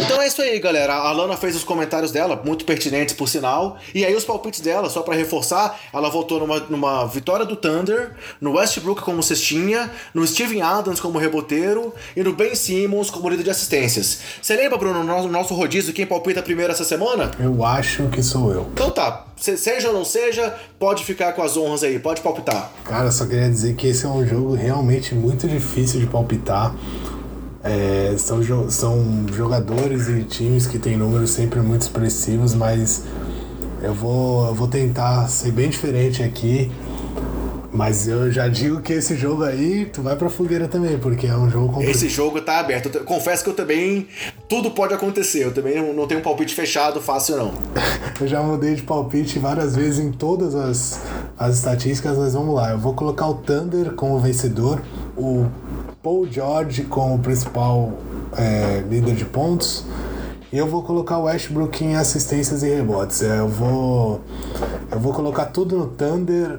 Então é isso aí, galera. A Lana fez os comentários dela, muito pertinentes por sinal. E aí os palpites dela, só para reforçar, ela votou numa, numa vitória do Thunder, no Westbrook como cestinha, no Steven Adams como reboteiro e no Ben Simmons como líder de assistências. Você lembra, Bruno, no nosso, nosso rodízio, quem palpita primeiro essa semana? Eu acho que sou eu. Então tá, seja ou não seja, pode ficar com as honras aí, pode palpitar. Cara, só queria dizer que esse é um jogo realmente muito difícil de palpitar. É, são, jo são jogadores e times que têm números sempre muito expressivos, mas eu vou, eu vou tentar ser bem diferente aqui. Mas eu já digo que esse jogo aí, tu vai pra fogueira também, porque é um jogo complicado. Esse jogo tá aberto. Eu confesso que eu também. Tudo pode acontecer. Eu também não tenho um palpite fechado fácil, não. eu já mudei de palpite várias vezes em todas as, as estatísticas, mas vamos lá. Eu vou colocar o Thunder como vencedor, o Paul George como principal é, líder de pontos. E eu vou colocar o Westbrook em assistências e rebotes. É, eu vou. Eu vou colocar tudo no Thunder.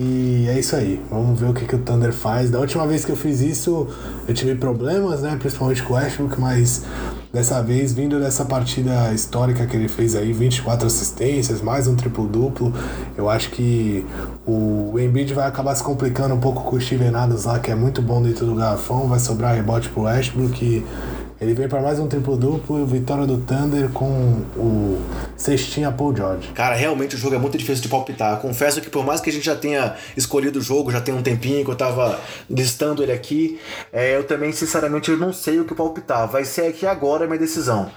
E é isso aí. Vamos ver o que, que o Thunder faz. Da última vez que eu fiz isso, eu tive problemas, né? Principalmente com o Westbrook, mas dessa vez, vindo dessa partida histórica que ele fez aí, 24 assistências, mais um triplo-duplo, eu acho que o Embiid vai acabar se complicando um pouco com o Steven Adams lá, que é muito bom dentro do garrafão, vai sobrar rebote pro Westbrook e ele vem para mais um triplo-duplo, vitória do Thunder com o cestinha Paul George. Cara, realmente o jogo é muito difícil de palpitar. Confesso que por mais que a gente já tenha escolhido o jogo, já tem um tempinho que eu tava listando ele aqui, é, eu também, sinceramente, eu não sei o que palpitar. Vai ser aqui agora a minha decisão.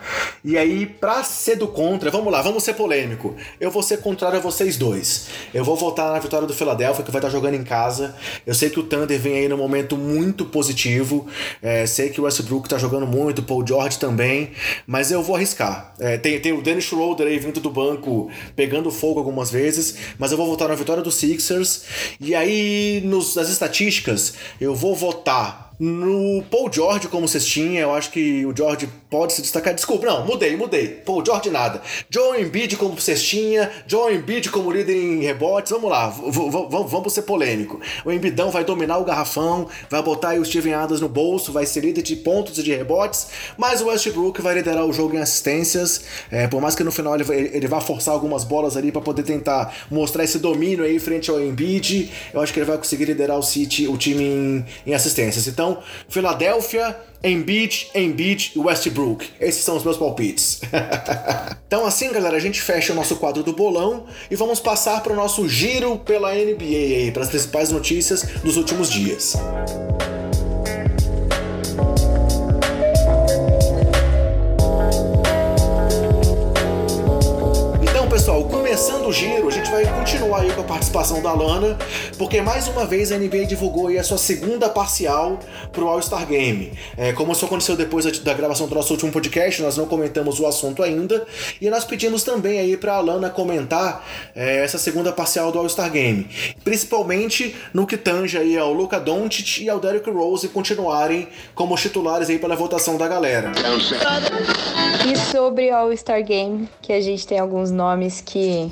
E aí, pra ser do contra, vamos lá, vamos ser polêmico. Eu vou ser contrário a vocês dois. Eu vou votar na vitória do Philadelphia, que vai estar jogando em casa. Eu sei que o Thunder vem aí num momento muito positivo. É, sei que o Westbrook tá jogando muito muito, Paul George também, mas eu vou arriscar. É, tem, tem o Dennis Schroeder vindo do banco pegando fogo algumas vezes, mas eu vou votar na vitória do Sixers. E aí, nos, nas estatísticas, eu vou votar no Paul George como cestinha, eu acho que o George pode se destacar. Desculpa, não, mudei, mudei. Paul George nada. Joe Embiid como cestinha, Joe Embiid como líder em rebotes. Vamos lá, vamos ser polêmico. O Embidão vai dominar o garrafão, vai botar o Steven Adams no bolso, vai ser líder de pontos e de rebotes, mas o Westbrook vai liderar o jogo em assistências. É, por mais que no final ele, ele vá forçar algumas bolas ali para poder tentar mostrar esse domínio aí frente ao Embiid, eu acho que ele vai conseguir liderar o City, o time em, em assistências. Então, Filadélfia, Embiid, Embiid e Westbrook. Esses são os meus palpites. então assim, galera, a gente fecha o nosso quadro do bolão e vamos passar para o nosso giro pela NBA para as principais notícias dos últimos dias. Giro, a gente vai continuar aí com a participação da Lana, porque mais uma vez a NBA divulgou aí a sua segunda parcial pro All-Star Game. É, como isso aconteceu depois da gravação do nosso último podcast, nós não comentamos o assunto ainda, e nós pedimos também aí pra Lana comentar é, essa segunda parcial do All-Star Game, principalmente no que tange aí ao Luca Doncic e ao Derrick Rose continuarem como titulares aí pela votação da galera. E sobre All-Star Game, que a gente tem alguns nomes que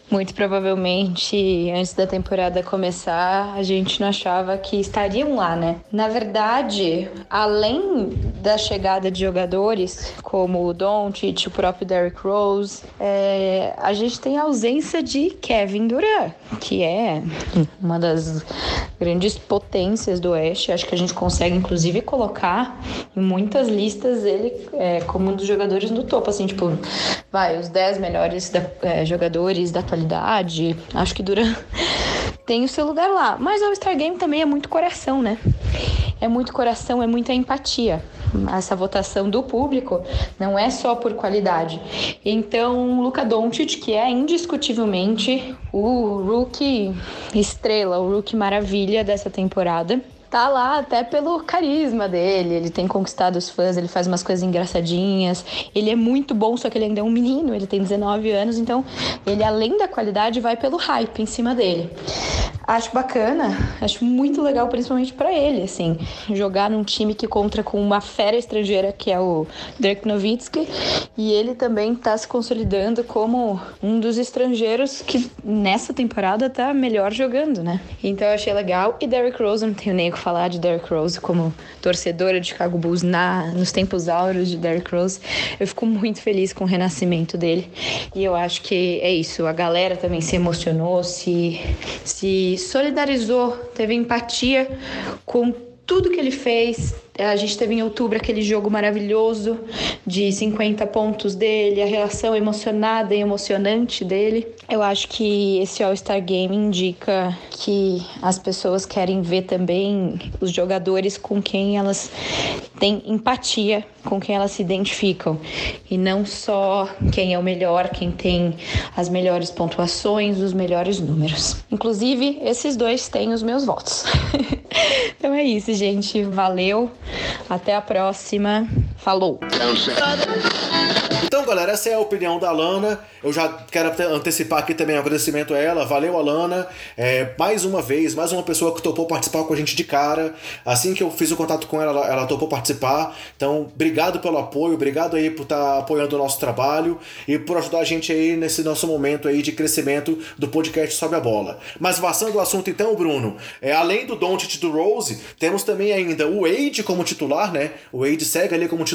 muito provavelmente antes da temporada começar, a gente não achava que estariam lá, né? Na verdade, além da chegada de jogadores como o Doncic, o próprio Derrick Rose, é, a gente tem a ausência de Kevin Durant, que é uma das grandes potências do Oeste. Acho que a gente consegue, inclusive, colocar em muitas listas ele é, como um dos jogadores do topo, assim, tipo, vai, os 10 melhores da, é, jogadores da atualidade. Acho que Durant tem o seu lugar lá. Mas o All-Star Game também é muito coração, né? É muito coração, é muita empatia. Essa votação do público não é só por qualidade. Então, Luca Doncic, que é indiscutivelmente o rookie estrela, o rookie maravilha dessa temporada, tá lá até pelo carisma dele. Ele tem conquistado os fãs, ele faz umas coisas engraçadinhas. Ele é muito bom, só que ele ainda é um menino, ele tem 19 anos, então ele além da qualidade vai pelo hype em cima dele. Acho bacana, acho muito legal, principalmente para ele, assim, jogar num time que conta com uma fera estrangeira que é o Dirk Nowitzki e ele também tá se consolidando como um dos estrangeiros que nessa temporada tá melhor jogando, né? Então eu achei legal e Derrick Rose, não tenho nem o que falar de Derrick Rose como torcedora de Chicago Bulls na, nos tempos áureos de Derrick Rose. Eu fico muito feliz com o renascimento dele e eu acho que é isso, a galera também se emocionou, se, se solidarizou, teve empatia com tudo que ele fez. A gente teve em outubro aquele jogo maravilhoso de 50 pontos dele, a relação emocionada e emocionante dele. Eu acho que esse All-Star Game indica que as pessoas querem ver também os jogadores com quem elas têm empatia, com quem elas se identificam. E não só quem é o melhor, quem tem as melhores pontuações, os melhores números. Inclusive, esses dois têm os meus votos. então é isso, gente. Valeu. Até a próxima. Falou. Então, galera, essa é a opinião da Lana. Eu já quero antecipar aqui também um agradecimento a ela. Valeu, Alana. É, mais uma vez, mais uma pessoa que topou participar com a gente de cara. Assim que eu fiz o contato com ela, ela, topou participar. Então, obrigado pelo apoio, obrigado aí por estar tá apoiando o nosso trabalho e por ajudar a gente aí nesse nosso momento aí de crescimento do podcast Sobe a Bola. Mas passando o assunto então, Bruno, é, além do Doncic do Rose, temos também ainda o Wade como titular, né? O Wade segue ali como titular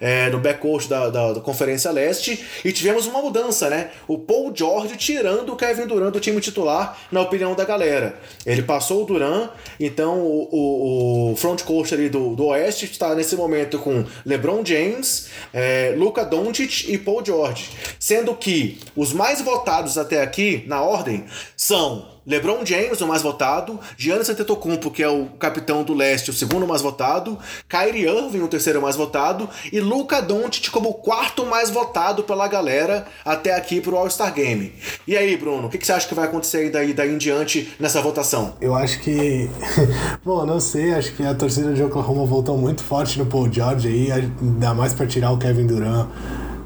é, no backcourt da, da, da Conferência Leste e tivemos uma mudança, né? O Paul George tirando o Kevin Durant do time titular, na opinião da galera. Ele passou o Durant, então o, o, o front coach ali do, do Oeste está nesse momento com LeBron James, é, Luca Doncic e Paul George. Sendo que os mais votados até aqui, na ordem, são LeBron James, o mais votado, Giannis Antetokounmpo, que é o capitão do leste, o segundo mais votado, Kyrie Irving, o terceiro mais votado, e Luca Doncic como o quarto mais votado pela galera até aqui pro All-Star Game. E aí, Bruno, o que, que, você acha que vai acontecer daí, daí em diante nessa votação? Eu acho que... Bom, não sei, acho que a torcida de Oklahoma voltou muito forte no Paul George aí, ainda mais para tirar o Kevin Durant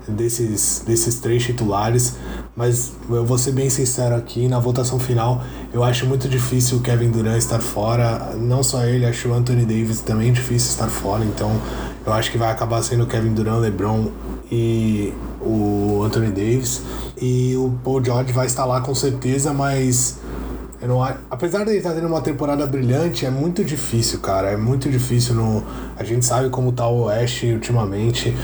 desses, desses três titulares, mas eu vou ser bem sincero aqui, na votação final, eu acho muito difícil o Kevin Durant estar fora, não só ele, acho o Anthony Davis também difícil estar fora, então eu acho que vai acabar sendo o Kevin Durant, LeBron e o Anthony Davis, e o Paul George vai estar lá com certeza, mas... Eu não, apesar de ele estar tendo uma temporada brilhante, é muito difícil, cara. É muito difícil. No, a gente sabe como tá o Oeste ultimamente.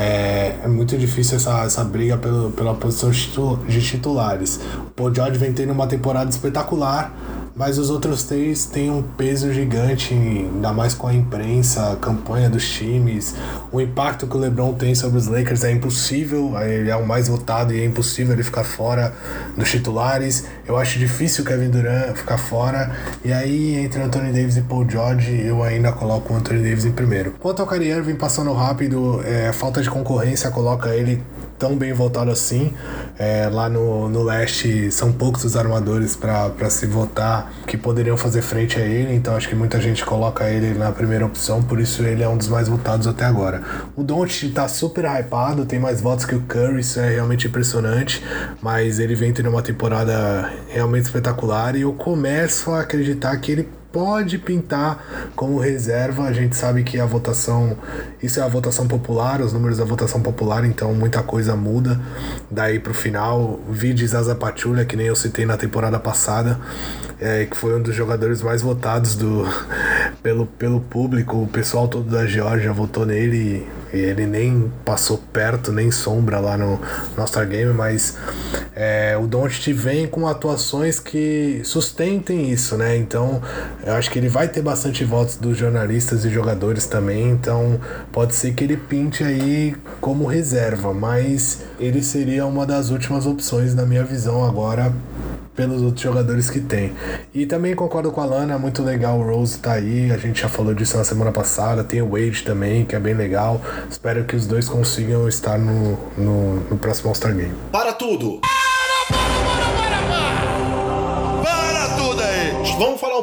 É, é muito difícil essa, essa briga pelo, pela posição de titulares. O Paul George vem tendo uma temporada espetacular, mas os outros três têm um peso gigante, ainda mais com a imprensa, a campanha dos times. O impacto que o LeBron tem sobre os Lakers é impossível, ele é o mais votado e é impossível ele ficar fora dos titulares. Eu acho difícil o Kevin Durant ficar fora. E aí, entre Anthony Davis e Paul George, eu ainda coloco o Anthony Davis em primeiro. Quanto ao Kyrie Irving passando rápido, é, falta de concorrência coloca ele tão bem voltado assim. É, lá no, no leste são poucos os armadores para se votar que poderiam fazer frente a ele, então acho que muita gente coloca ele na primeira opção, por isso ele é um dos mais votados até agora. O Don't tá super hypado, tem mais votos que o Curry, isso é realmente impressionante, mas ele vem tendo uma temporada realmente espetacular e eu começo a acreditar que ele pode pintar como reserva. A gente sabe que a votação, isso é a votação popular, os números da votação popular, então muita coisa muda daí pro final. Vide Zaza Pachulia, que nem eu citei na temporada passada, é, que foi um dos jogadores mais votados do, pelo, pelo público. O pessoal todo da Georgia votou nele e ele nem passou perto, nem sombra lá no, no Game, mas é, o Doncic vem com atuações que sustentem isso, né? Então, eu acho que ele vai ter bastante votos dos jornalistas e jogadores também, então pode ser que ele pinte aí como reserva, mas ele seria uma das últimas opções na minha visão agora pelos outros jogadores que tem. E também concordo com a Lana, muito legal o Rose tá aí, a gente já falou disso na semana passada, tem o Wade também, que é bem legal. Espero que os dois consigam estar no, no, no próximo All-Star Game. Para tudo!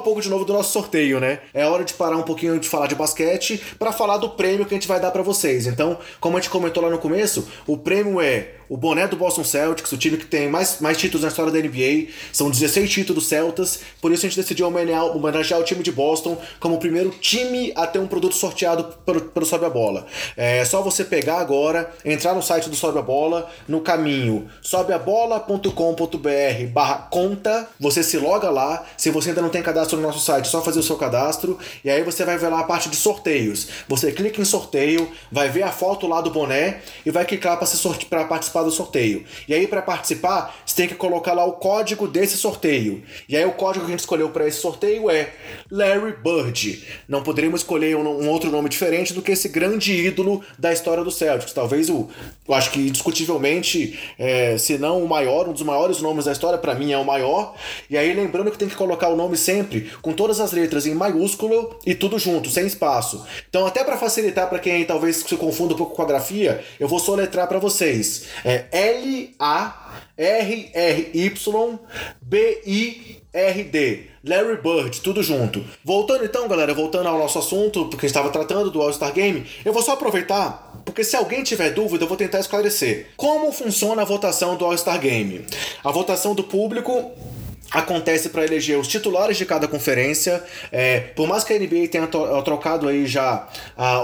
Pouco de novo do nosso sorteio, né? É hora de parar um pouquinho de falar de basquete para falar do prêmio que a gente vai dar para vocês. Então, como a gente comentou lá no começo, o prêmio é o boné do Boston Celtics, o time que tem mais, mais títulos na história da NBA. São 16 títulos celtas, por isso a gente decidiu homenagear, homenagear o time de Boston como o primeiro time a ter um produto sorteado pelo, pelo Sobe a Bola. É só você pegar agora, entrar no site do Sobe a Bola, no caminho sobeabola.com.br barra conta, você se loga lá. Se você ainda não tem cadastro no nosso site, é só fazer o seu cadastro e aí você vai ver lá a parte de sorteios. Você clica em sorteio, vai ver a foto lá do boné e vai clicar para sorte... participar do sorteio. E aí para participar, você tem que colocar lá o código desse sorteio. E aí o código que a gente escolheu para esse sorteio é Larry Bird. Não poderíamos escolher um, um, outro nome diferente do que esse grande ídolo da história do Celtics. Talvez o, eu acho que indiscutivelmente, é, se não o maior, um dos maiores nomes da história, para mim é o maior. E aí lembrando que tem que colocar o nome sempre com todas as letras em maiúsculo e tudo junto, sem espaço. Então, até para facilitar para quem talvez se confunda um pouco com a grafia, eu vou soletrar para vocês. É L A R R Y B I R D. Larry Bird, tudo junto. Voltando então, galera, voltando ao nosso assunto, porque estava tratando do All-Star Game, eu vou só aproveitar, porque se alguém tiver dúvida, eu vou tentar esclarecer. Como funciona a votação do All-Star Game? A votação do público acontece para eleger os titulares de cada conferência. É, por mais que a NBA tenha trocado aí já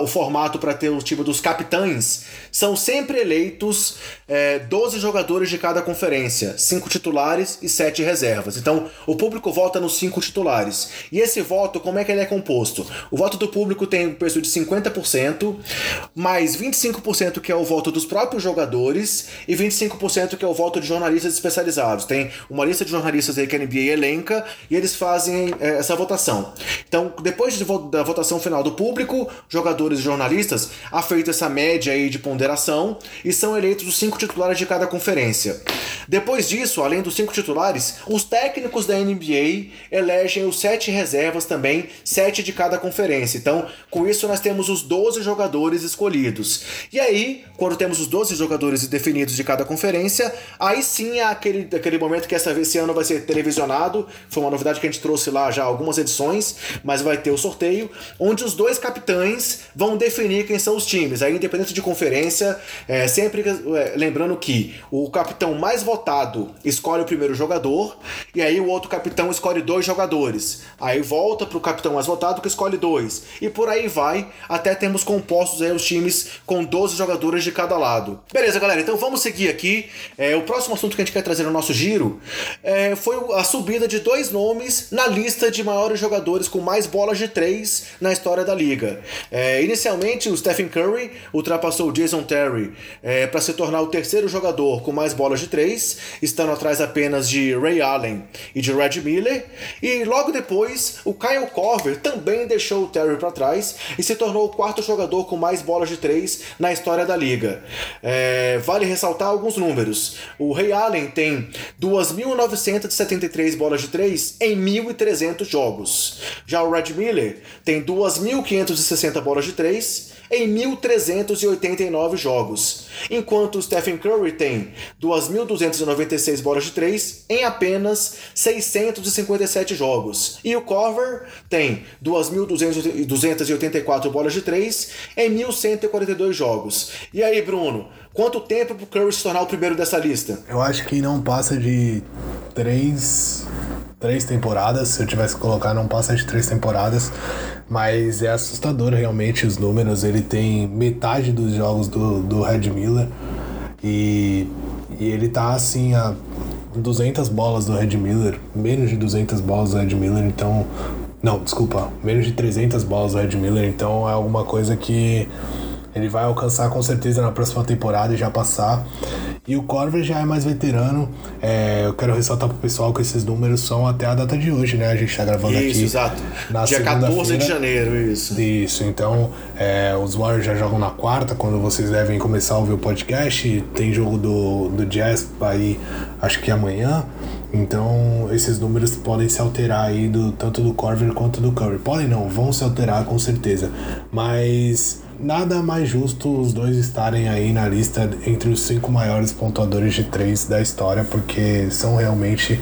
o formato para ter o tipo dos capitães, são sempre eleitos é, 12 jogadores de cada conferência, 5 titulares e 7 reservas. Então o público vota nos 5 titulares. E esse voto, como é que ele é composto? O voto do público tem um preço de 50%, mais 25% que é o voto dos próprios jogadores e 25% que é o voto de jornalistas especializados. Tem uma lista de jornalistas aí que a NBA elenca e eles fazem é, essa votação. Então, depois de, da votação final do público, jogadores e jornalistas, há feita essa média aí de ponderação e são eleitos os cinco titulares de cada conferência. Depois disso, além dos cinco titulares, os técnicos da NBA elegem os sete reservas também, sete de cada conferência. Então, com isso, nós temos os 12 jogadores escolhidos. E aí, quando temos os 12 jogadores definidos de cada conferência, aí sim é aquele, aquele momento que essa, esse ano vai ser televisionado. Foi uma novidade que a gente trouxe lá já algumas edições, mas vai ter o sorteio, onde os dois capitães vão definir quem são os times. Aí, independente de conferência, é, sempre é, lembrando que o capitão mais votado escolhe o primeiro jogador, e aí o outro capitão escolhe dois jogadores. Aí volta para o capitão mais votado que escolhe dois. E por aí vai, até termos compostos aí os times com 12 jogadores de cada lado. Beleza, galera, então vamos seguir aqui. É, o próximo assunto que a gente quer trazer no nosso giro é, foi a subida de dois nomes na lista de maiores jogadores com mais bolas de três na história da liga. É, inicialmente, o Stephen Curry ultrapassou o Jason Terry é, para se tornar o terceiro jogador com mais bolas de três, estando atrás apenas de Ray Allen e de Red Miller. E logo depois, o Kyle Korver também deixou o Terry para trás e se tornou o quarto jogador com mais bolas de três na história da liga. É, vale ressaltar alguns números. O Ray Allen tem 2.970 73 bolas de 3 em 1.300 jogos. Já o Red Miller tem 2.560 bolas de 3 em 1.389 jogos, enquanto o Stephen Curry tem 2.296 bolas de 3 em apenas 657 jogos, e o Corver tem 2.284 bolas de 3 em 1.142 jogos. E aí, Bruno, quanto tempo para o Curry se tornar o primeiro dessa lista? Eu acho que não passa de 3 três temporadas. Se eu tivesse que colocar, não passa de três temporadas. Mas é assustador realmente os números. Ele tem metade dos jogos do, do Red Miller. E, e ele tá assim a 200 bolas do Red Miller. Menos de 200 bolas do Red Miller. Então. Não, desculpa. Menos de 300 bolas do Red Miller. Então é alguma coisa que ele vai alcançar com certeza na próxima temporada e já passar. E o Corver já é mais veterano. É, eu quero ressaltar pro pessoal que esses números são até a data de hoje, né? A gente tá gravando isso, aqui. Isso, exato. Na Dia 14 de janeiro, isso. Isso, então é, os Warriors já jogam na quarta, quando vocês devem começar a ouvir o podcast. Tem jogo do, do Jazz aí, acho que amanhã. Então esses números podem se alterar aí do, tanto do Corver quanto do Curry. Podem não, vão se alterar com certeza. Mas nada mais justo os dois estarem aí na lista entre os cinco maiores pontuadores de três da história, porque são realmente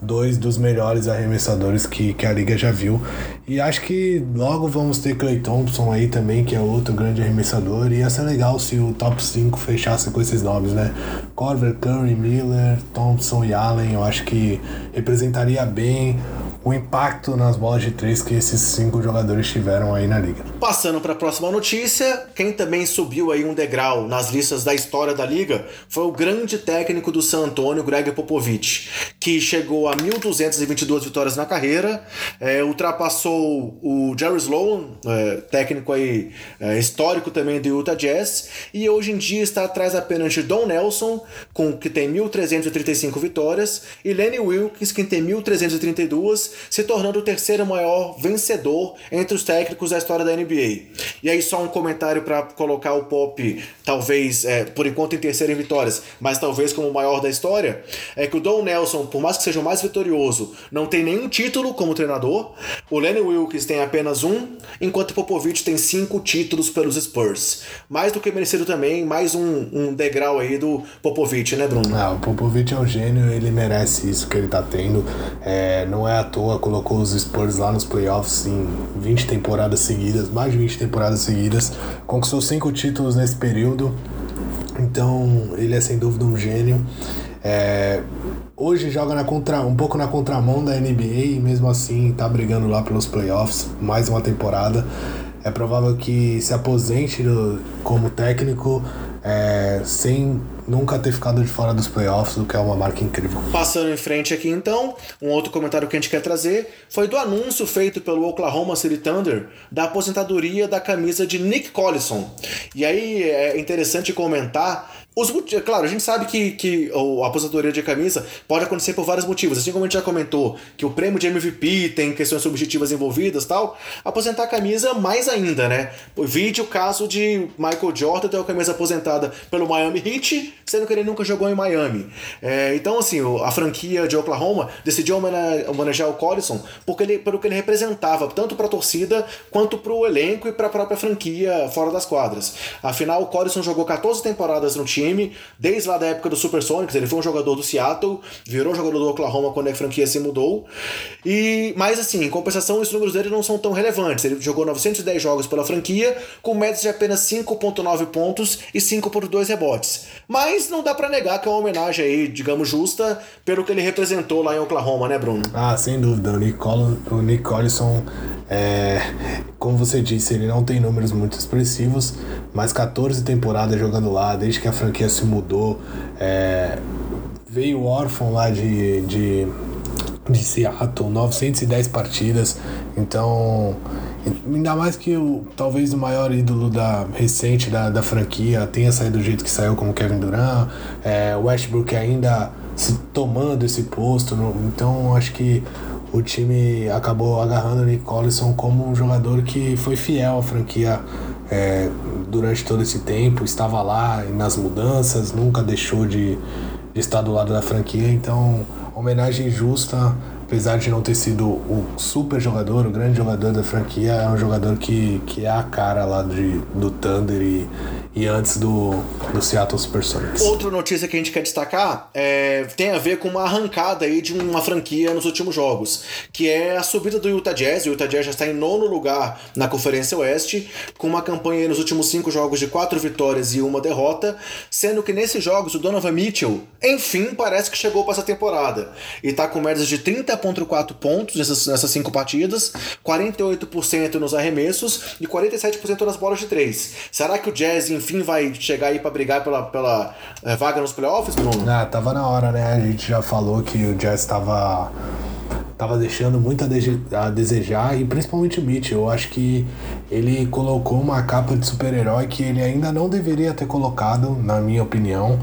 dois dos melhores arremessadores que, que a liga já viu. E acho que logo vamos ter Clay Thompson aí também, que é outro grande arremessador. E ia ser legal se o top 5 fechasse com esses nomes, né? Corver, Curry, Miller, Thompson e Allen. Eu acho que representaria bem o impacto nas bolas de três que esses cinco jogadores tiveram aí na liga. Passando para a próxima notícia, quem também subiu aí um degrau nas listas da história da liga foi o grande técnico do San Antonio, Greg Popovich, que chegou a 1.222 vitórias na carreira, é, ultrapassou o Jerry Sloan, é, técnico aí é, histórico também do Utah Jazz, e hoje em dia está atrás apenas de Don Nelson, com que tem 1.335 vitórias, e Lenny Wilkins, que tem 1.332 se tornando o terceiro maior vencedor entre os técnicos da história da NBA. E aí, só um comentário para colocar o Pop, talvez, é, por enquanto, em terceiro em vitórias, mas talvez como o maior da história, é que o Don Nelson, por mais que seja o mais vitorioso, não tem nenhum título como treinador. O Lenny Wilkes tem apenas um, enquanto Popovich tem cinco títulos pelos Spurs. Mais do que merecido também, mais um, um degrau aí do Popovich, né, Bruno? Ah, o Popovich é um gênio, ele merece isso que ele tá tendo. É, não é à toa, colocou os Spurs lá nos playoffs em 20 temporadas seguidas, mais de 20 temporadas seguidas. Conquistou cinco títulos nesse período. Então, ele é sem dúvida um gênio. É, hoje joga na contra, um pouco na contramão da NBA e mesmo assim tá brigando lá pelos playoffs, mais uma temporada. É provável que se aposente do, como técnico é, sem nunca ter ficado de fora dos playoffs, o que é uma marca incrível. Passando em frente aqui então, um outro comentário que a gente quer trazer foi do anúncio feito pelo Oklahoma City Thunder da aposentadoria da camisa de Nick Collison. E aí é interessante comentar os, claro, a gente sabe que, que a aposentadoria de camisa pode acontecer por vários motivos. Assim como a gente já comentou que o prêmio de MVP tem questões subjetivas envolvidas tal, aposentar a camisa mais ainda, né? Vide o caso de Michael Jordan ter a camisa aposentada pelo Miami Heat, sendo que ele nunca jogou em Miami. É, então, assim, a franquia de Oklahoma decidiu homenagear o Collison porque ele, pelo que ele representava, tanto para a torcida quanto para o elenco e para a própria franquia fora das quadras. Afinal, o Collison jogou 14 temporadas no time time, desde lá da época do Supersonics, ele foi um jogador do Seattle, virou jogador do Oklahoma quando a franquia se mudou. E, mas assim, em compensação, os números dele não são tão relevantes. Ele jogou 910 jogos pela franquia, com médias de apenas 5.9 pontos e 5.2 rebotes. Mas não dá para negar que é uma homenagem aí, digamos, justa pelo que ele representou lá em Oklahoma, né, Bruno? Ah, sem dúvida. O Nick, o Nick Collison, é, como você disse, ele não tem números muito expressivos, mas 14 temporadas jogando lá, desde que a franquia franquia se mudou. É, veio órfão lá de, de, de Seattle, 910 partidas. Então, ainda mais que o, talvez o maior ídolo da, recente da, da franquia tenha saído do jeito que saiu, como Kevin Durant, é, Westbrook ainda se tomando esse posto. No, então, acho que o time acabou agarrando o Nick Collison como um jogador que foi fiel à franquia é, durante todo esse tempo, estava lá nas mudanças, nunca deixou de, de estar do lado da franquia, então homenagem justa, apesar de não ter sido o super jogador, o grande jogador da franquia, é um jogador que, que é a cara lá de, do Thunder e, e antes do, do Seattle Supersonics. Outra notícia que a gente quer destacar é, tem a ver com uma arrancada aí de uma franquia nos últimos jogos, que é a subida do Utah Jazz. O Utah Jazz já está em nono lugar na Conferência Oeste, com uma campanha nos últimos cinco jogos de quatro vitórias e uma derrota, sendo que nesses jogos o Donovan Mitchell, enfim, parece que chegou para essa temporada e está com médias de 30,4 pontos nessas, nessas cinco partidas, 48% nos arremessos e 47% nas bolas de três. Será que o Jazz, enfim, vai chegar aí para brigar pela, pela é, vaga nos playoffs, Bruno? Ah, tava na hora, né? A gente já falou que o Jazz estava tava deixando muito a, de a, desejar e principalmente o Mitchell. Eu acho que ele colocou uma capa de super-herói que ele ainda não deveria ter colocado, na minha opinião.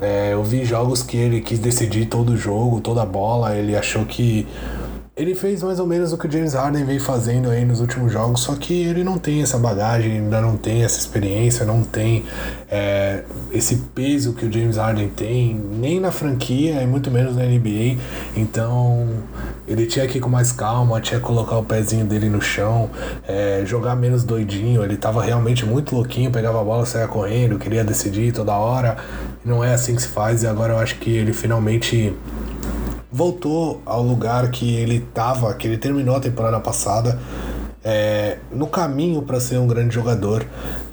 É, eu vi jogos que ele quis decidir todo jogo, toda bola, ele achou que ele fez mais ou menos o que o James Harden veio fazendo aí nos últimos jogos, só que ele não tem essa bagagem, ainda não tem essa experiência, não tem é, esse peso que o James Harden tem, nem na franquia e muito menos na NBA. Então ele tinha que ir com mais calma, tinha que colocar o pezinho dele no chão, é, jogar menos doidinho. Ele tava realmente muito louquinho, pegava a bola, saia correndo, queria decidir toda hora. Não é assim que se faz e agora eu acho que ele finalmente voltou ao lugar que ele estava, que ele terminou a temporada passada, é, no caminho para ser um grande jogador.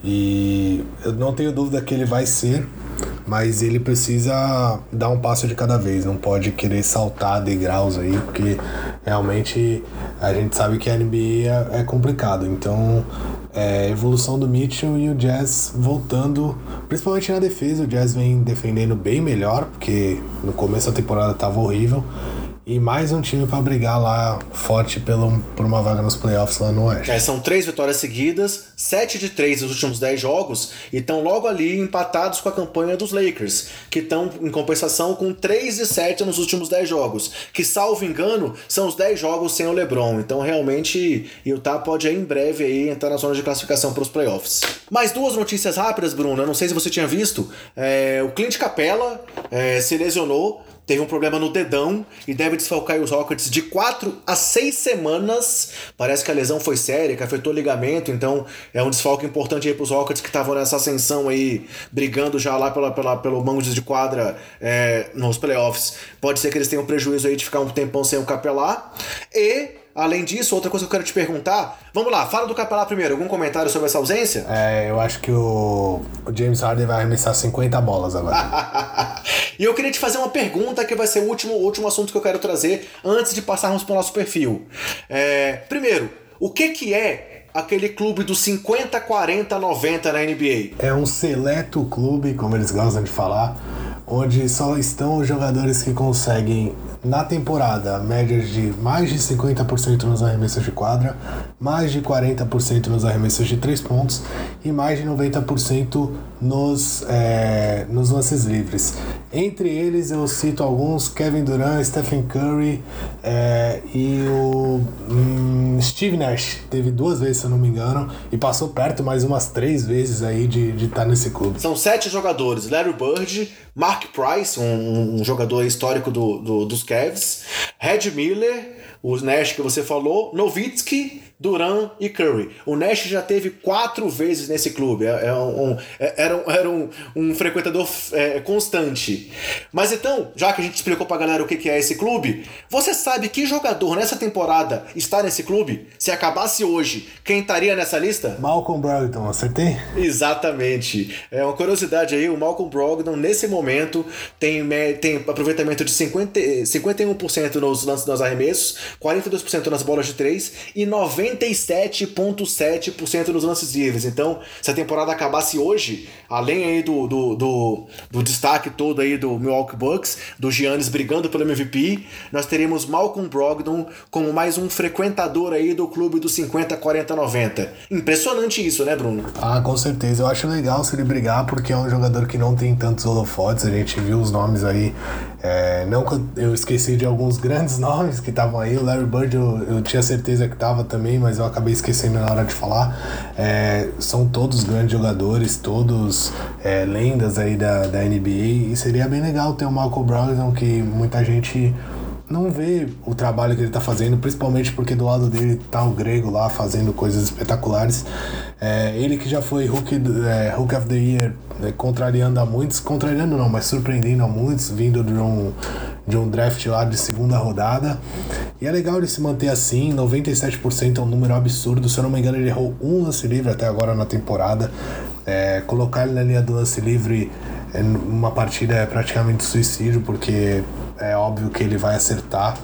E eu não tenho dúvida que ele vai ser, mas ele precisa dar um passo de cada vez, não pode querer saltar degraus aí, porque realmente a gente sabe que a NBA é, é complicado. Então é, evolução do Mitchell e o Jazz voltando, principalmente na defesa. O Jazz vem defendendo bem melhor, porque no começo da temporada estava horrível. E mais um time para brigar lá forte pelo, por uma vaga nos playoffs lá no Oeste. É, são três vitórias seguidas, sete de três nos últimos dez jogos, e estão logo ali empatados com a campanha dos Lakers, que estão em compensação com 3 de 7 nos últimos dez jogos, que salvo engano são os 10 jogos sem o LeBron. Então realmente Utah pode aí, em breve aí, entrar na zona de classificação para os playoffs. Mais duas notícias rápidas, Bruno. Eu não sei se você tinha visto. É, o Clint Capella é, se lesionou teve um problema no dedão e deve desfalcar os Rockets de 4 a 6 semanas. Parece que a lesão foi séria, que afetou o ligamento, então é um desfalque importante aí para os Rockets que estavam nessa ascensão aí, brigando já lá pela, pela, pelo mango de quadra é, nos playoffs. Pode ser que eles tenham prejuízo aí de ficar um tempão sem o capelar. E Além disso, outra coisa que eu quero te perguntar. Vamos lá, fala do Capelá primeiro. Algum comentário sobre essa ausência? É, eu acho que o, o James Harden vai arremessar 50 bolas agora. e eu queria te fazer uma pergunta que vai ser o último, último assunto que eu quero trazer antes de passarmos para o nosso perfil. É, primeiro, o que, que é aquele clube dos 50, 40, 90 na NBA? É um seleto clube, como eles gostam de falar, onde só estão os jogadores que conseguem na temporada, médias de mais de 50% nos arremessos de quadra, mais de 40% nos arremessos de 3 pontos e mais de 90% nos, é, nos lances livres. Entre eles eu cito alguns: Kevin Durant, Stephen Curry é, e o hum, Steve Nash. Teve duas vezes, se eu não me engano, e passou perto mais umas três vezes aí de estar tá nesse clube. São sete jogadores: Larry Bird, Mark Price, um, um jogador histórico do, do, dos Cavs, Red Miller, o Nash que você falou, Nowitzki, Duran e Curry. O Nash já teve quatro vezes nesse clube. É, é um, é, era um, era um, um frequentador é, constante. Mas então, já que a gente explicou pra galera o que é esse clube, você sabe que jogador nessa temporada está nesse clube? Se acabasse hoje, quem estaria nessa lista? Malcolm Brogdon, acertei? Exatamente. É uma curiosidade aí, o Malcolm Brogdon, nesse momento, tem, tem aproveitamento de 50, 51% nos lances nos arremessos, 42% nas bolas de 3 e 90 97,7% nos lances livres. Então, se a temporada acabasse hoje, além aí do, do, do, do destaque todo aí do Milwaukee Bucks, do Giannis brigando pelo MVP, nós teríamos Malcolm Brogdon como mais um frequentador aí do clube dos 50, 40, 90. Impressionante isso, né, Bruno? Ah, com certeza. Eu acho legal se ele brigar porque é um jogador que não tem tantos holofotes. A gente viu os nomes aí. É, não eu esqueci de alguns grandes nomes que estavam aí. O Larry Bird eu, eu tinha certeza que estava também, mas eu acabei esquecendo na hora de falar. É, são todos grandes jogadores, todos é, lendas aí da, da NBA, e seria bem legal ter o Malcolm Brogdon, que muita gente não vê o trabalho que ele tá fazendo, principalmente porque do lado dele tá o grego lá fazendo coisas espetaculares. É, ele que já foi Hulk, é, Hulk of the Year, é, contrariando a muitos, contrariando não, mas surpreendendo a muitos, vindo de um, de um draft lá de segunda rodada. E é legal ele se manter assim, 97% é um número absurdo. Se eu não me engano, ele errou um lance livre até agora na temporada. É, colocar ele na linha do lance livre é, numa partida é praticamente suicídio, porque é óbvio que ele vai acertar.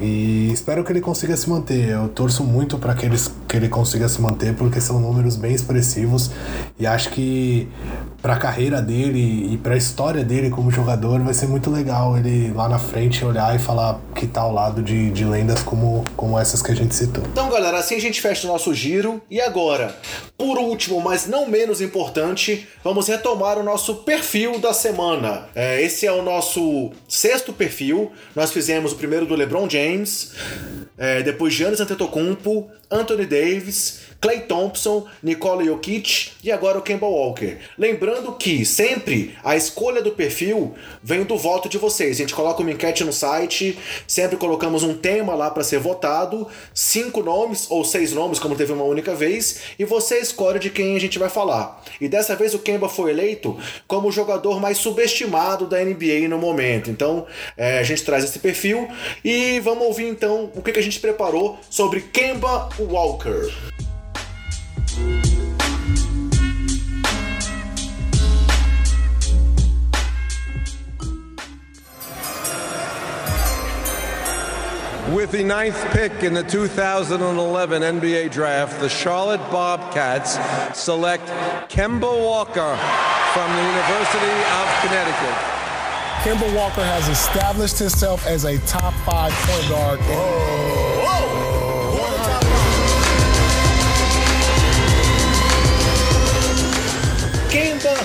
E espero que ele consiga se manter. Eu torço muito para que, ele, que ele consiga se manter, porque são números bem expressivos. E acho que para a carreira dele e para a história dele como jogador vai ser muito legal ele lá na frente olhar e falar que tá ao lado de, de lendas como, como essas que a gente citou. Então, galera, assim a gente fecha o nosso giro. E agora, por último, mas não menos importante, vamos retomar o nosso perfil da semana. É, esse é o nosso sexto perfil. Nós fizemos o primeiro do LeBron James, é, depois Giannis Antetokounmpo, Anthony Davis, Clay Thompson, Nikola Jokic e agora o Kemba Walker. Lembrando que sempre a escolha do perfil vem do voto de vocês. A gente coloca uma enquete no site, sempre colocamos um tema lá para ser votado, cinco nomes ou seis nomes, como teve uma única vez, e você escolhe de quem a gente vai falar. E dessa vez o Kemba foi eleito como o jogador mais subestimado da NBA no momento. Então é, a gente traz esse perfil e vamos ouvir então o que, que a gente preparou sobre Kemba Walker. With the ninth pick in the 2011 NBA Draft, the Charlotte Bobcats select Kemba Walker from the University of Connecticut. Kemba Walker has established himself as a top five point guard. Whoa,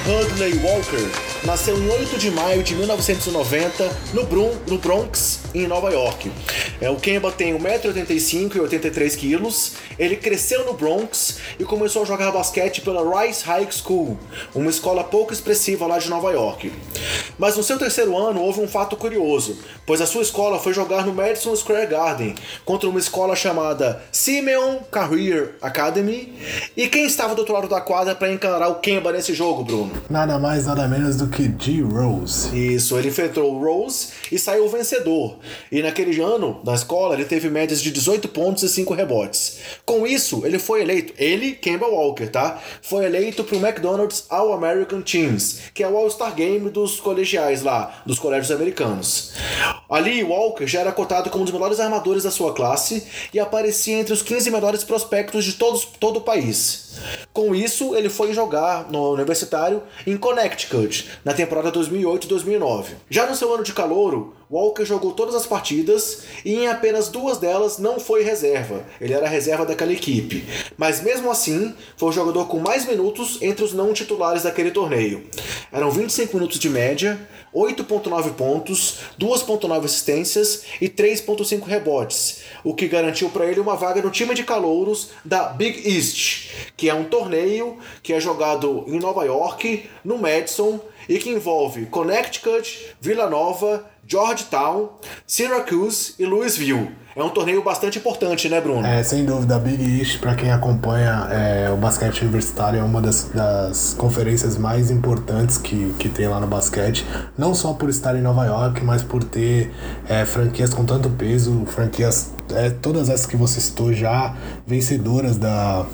Hudley Walker nasceu em 8 de maio de 1990 no, Bron no Bronx, em Nova York. É, o Kemba tem 1,85m e 83kg. Ele cresceu no Bronx e começou a jogar basquete pela Rice High School, uma escola pouco expressiva lá de Nova York. Mas no seu terceiro ano houve um fato curioso, pois a sua escola foi jogar no Madison Square Garden contra uma escola chamada Simeon Career Academy. E quem estava do outro lado da quadra para encarar o Kemba nesse jogo, Bruno? Nada mais, nada menos do que G. Rose. Isso, ele enfrentou o Rose e saiu vencedor. E naquele ano, na escola, ele teve médias de 18 pontos e 5 rebotes. Com isso, ele foi eleito, ele, Kemba Walker, tá? Foi eleito para o McDonald's All-American Teams, que é o All-Star Game dos colegiais lá, dos colégios americanos. Ali, Walker já era cotado como um dos melhores armadores da sua classe e aparecia entre os 15 melhores prospectos de todos, todo o país. Com isso, ele foi jogar no universitário em Connecticut na temporada 2008-2009. Já no seu ano de calouro, Walker jogou todas as partidas e em apenas duas delas não foi reserva. Ele era reserva daquela equipe. Mas mesmo assim, foi o jogador com mais minutos entre os não titulares daquele torneio. Eram 25 minutos de média, 8.9 pontos, 2.9 assistências e 3.5 rebotes, o que garantiu para ele uma vaga no time de calouros da Big East, que é um torneio que é jogado em Nova York, no Madison e que envolve Connecticut, Vila Nova, Georgetown, Syracuse e Louisville. É um torneio bastante importante, né, Bruno? É, sem dúvida. A Big East, para quem acompanha é, o basquete universitário, é uma das, das conferências mais importantes que, que tem lá no basquete. Não só por estar em Nova York, mas por ter é, franquias com tanto peso, franquias, é, todas essas que você citou já, vencedoras da,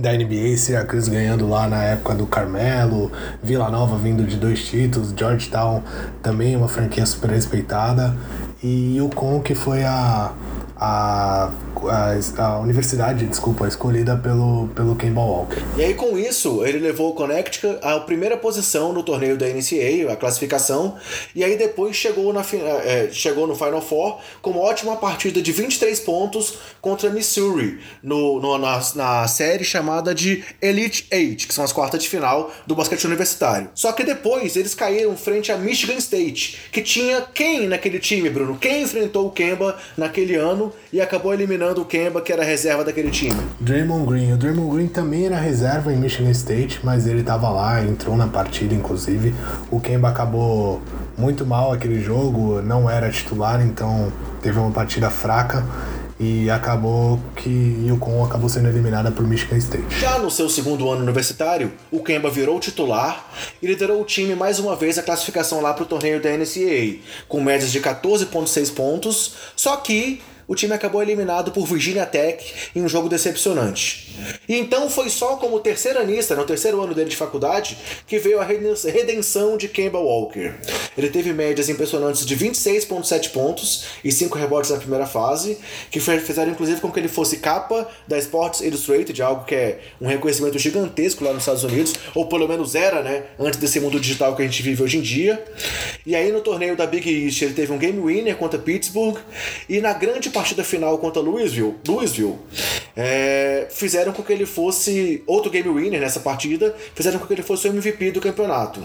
da NBA, Syracuse ganhando lá na época do Carmelo, Vila Nova vindo de dois títulos, Georgetown também uma franquia super respeitada e o Con que foi a a, a, a, universidade, desculpa, escolhida pelo, pelo Kemba Walker. E aí, com isso, ele levou o Connecticut à primeira posição no torneio da NCAA, a classificação, e aí depois chegou, na, é, chegou no Final Four com uma ótima partida de 23 pontos contra Missouri, no, no na, na série chamada de Elite Eight, que são as quartas de final do basquete universitário. Só que depois eles caíram frente a Michigan State, que tinha quem naquele time, Bruno? Quem enfrentou o Kemba naquele ano e acabou eliminando o Kemba, que era reserva daquele time. Draymond Green. O Draymond Green também era reserva em Michigan State, mas ele estava lá, entrou na partida, inclusive. O Kemba acabou muito mal aquele jogo, não era titular, então teve uma partida fraca e acabou que Yukon acabou sendo eliminada por Michigan State. Já no seu segundo ano universitário, o Kemba virou titular e liderou o time mais uma vez a classificação lá para o torneio da NCAA, com médias de 14,6 pontos, só que o time acabou eliminado por Virginia Tech em um jogo decepcionante. E então foi só como terceiranista, no terceiro ano dele de faculdade, que veio a redenção de Kemba Walker. Ele teve médias impressionantes de 26,7 pontos e 5 rebotes na primeira fase, que fizeram inclusive com que ele fosse capa da Sports Illustrated, algo que é um reconhecimento gigantesco lá nos Estados Unidos, ou pelo menos era, né, antes desse mundo digital que a gente vive hoje em dia. E aí no torneio da Big East ele teve um game winner contra Pittsburgh e na grande partida final contra Louisville, Louisville é, fizeram com que ele fosse outro game winner nessa partida, fizeram com que ele fosse o MVP do campeonato.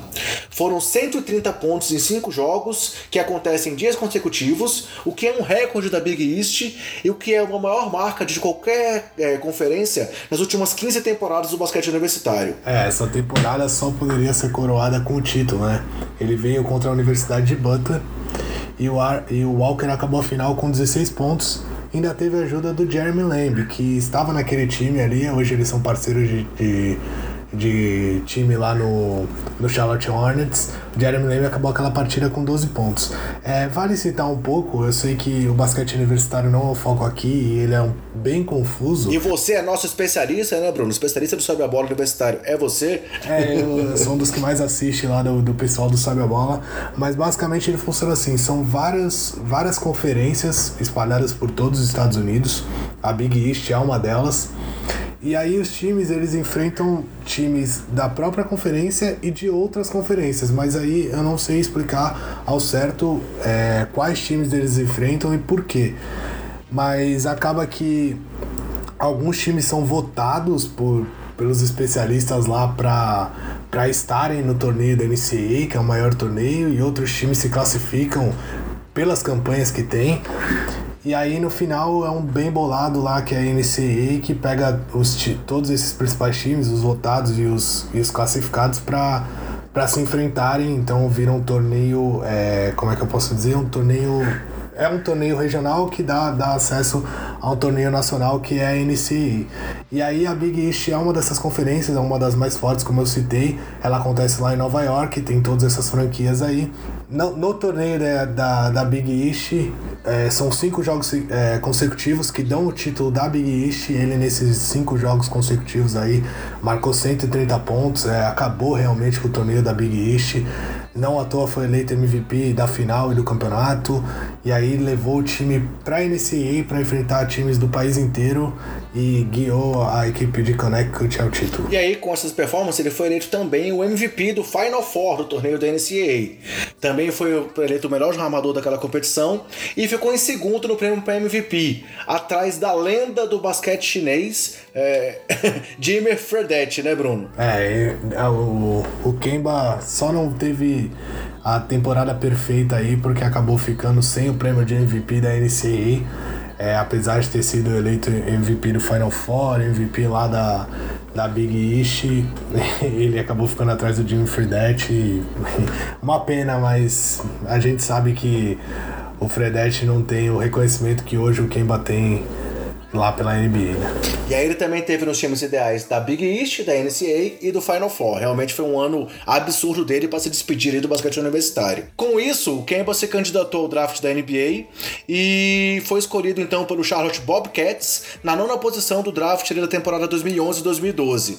Foram 130 pontos em 5 jogos, que acontecem em dias consecutivos, o que é um recorde da Big East e o que é uma maior marca de qualquer é, conferência nas últimas 15 temporadas do basquete universitário. É, essa temporada só poderia ser coroada com o título, né? Ele veio contra a Universidade de Butler e o, Ar, e o Walker acabou a final com 16 pontos. Ainda teve a ajuda do Jeremy Lamb, que estava naquele time ali, hoje eles são parceiros de, de de time lá no, no Charlotte Hornets. Jeremy Lamb acabou aquela partida com 12 pontos. É, vale citar um pouco, eu sei que o basquete universitário não é o foco aqui e ele é um, bem confuso. E você é nosso especialista, né, Bruno? Especialista do Sobe a Bola universitário. É você? É, eu sou um dos que mais assiste lá do, do pessoal do Sobe a Bola. Mas basicamente ele funciona assim: são várias, várias conferências espalhadas por todos os Estados Unidos. A Big East é uma delas. E aí os times eles enfrentam times da própria conferência e de outras conferências, mas aí eu não sei explicar ao certo é, quais times eles enfrentam e por quê. Mas acaba que alguns times são votados por, pelos especialistas lá para estarem no torneio da NCAA, que é o maior torneio, e outros times se classificam pelas campanhas que tem. E aí no final é um bem bolado lá que é a NCAA que pega os, todos esses principais times, os votados e os, e os classificados para para se enfrentarem, então vira um torneio, é, como é que eu posso dizer, um torneio é um torneio regional que dá, dá acesso a um torneio nacional que é a NCAA. E aí a Big East é uma dessas conferências, é uma das mais fortes, como eu citei. Ela acontece lá em Nova York, tem todas essas franquias aí. No, no torneio da, da, Big East, é, são cinco jogos é, consecutivos que dão o título da Big East. Ele, nesses cinco jogos consecutivos aí, marcou 130 pontos. É, acabou realmente com o torneio da Big East. Não à toa foi eleito MVP da final e do campeonato. E aí levou o time para a NCAA para enfrentar times do país inteiro e guiou a equipe de Connecticut ao título. E aí, com essas performances, ele foi eleito também o MVP do Final Four do torneio da NCAA. Também foi eleito o melhor armador daquela competição e ficou em segundo no prêmio para MVP, atrás da lenda do basquete chinês, é... Jimmy Fredette, né, Bruno? É, o, o Kemba só não teve a temporada perfeita aí porque acabou ficando sem o prêmio de MVP da NCAA é, apesar de ter sido eleito MVP do Final Four, MVP lá da, da Big East, ele acabou ficando atrás do Jimmy Fredette. Uma pena, mas a gente sabe que o Fredette não tem o reconhecimento que hoje o Kemba tem lá pela NBA, né? E aí ele também teve nos times ideais da Big East, da NCAA e do Final Four. Realmente foi um ano absurdo dele para se despedir do basquete universitário. Com isso, o Kemba se candidatou ao draft da NBA e foi escolhido então pelo Charlotte Bobcats na nona posição do draft da temporada 2011-2012.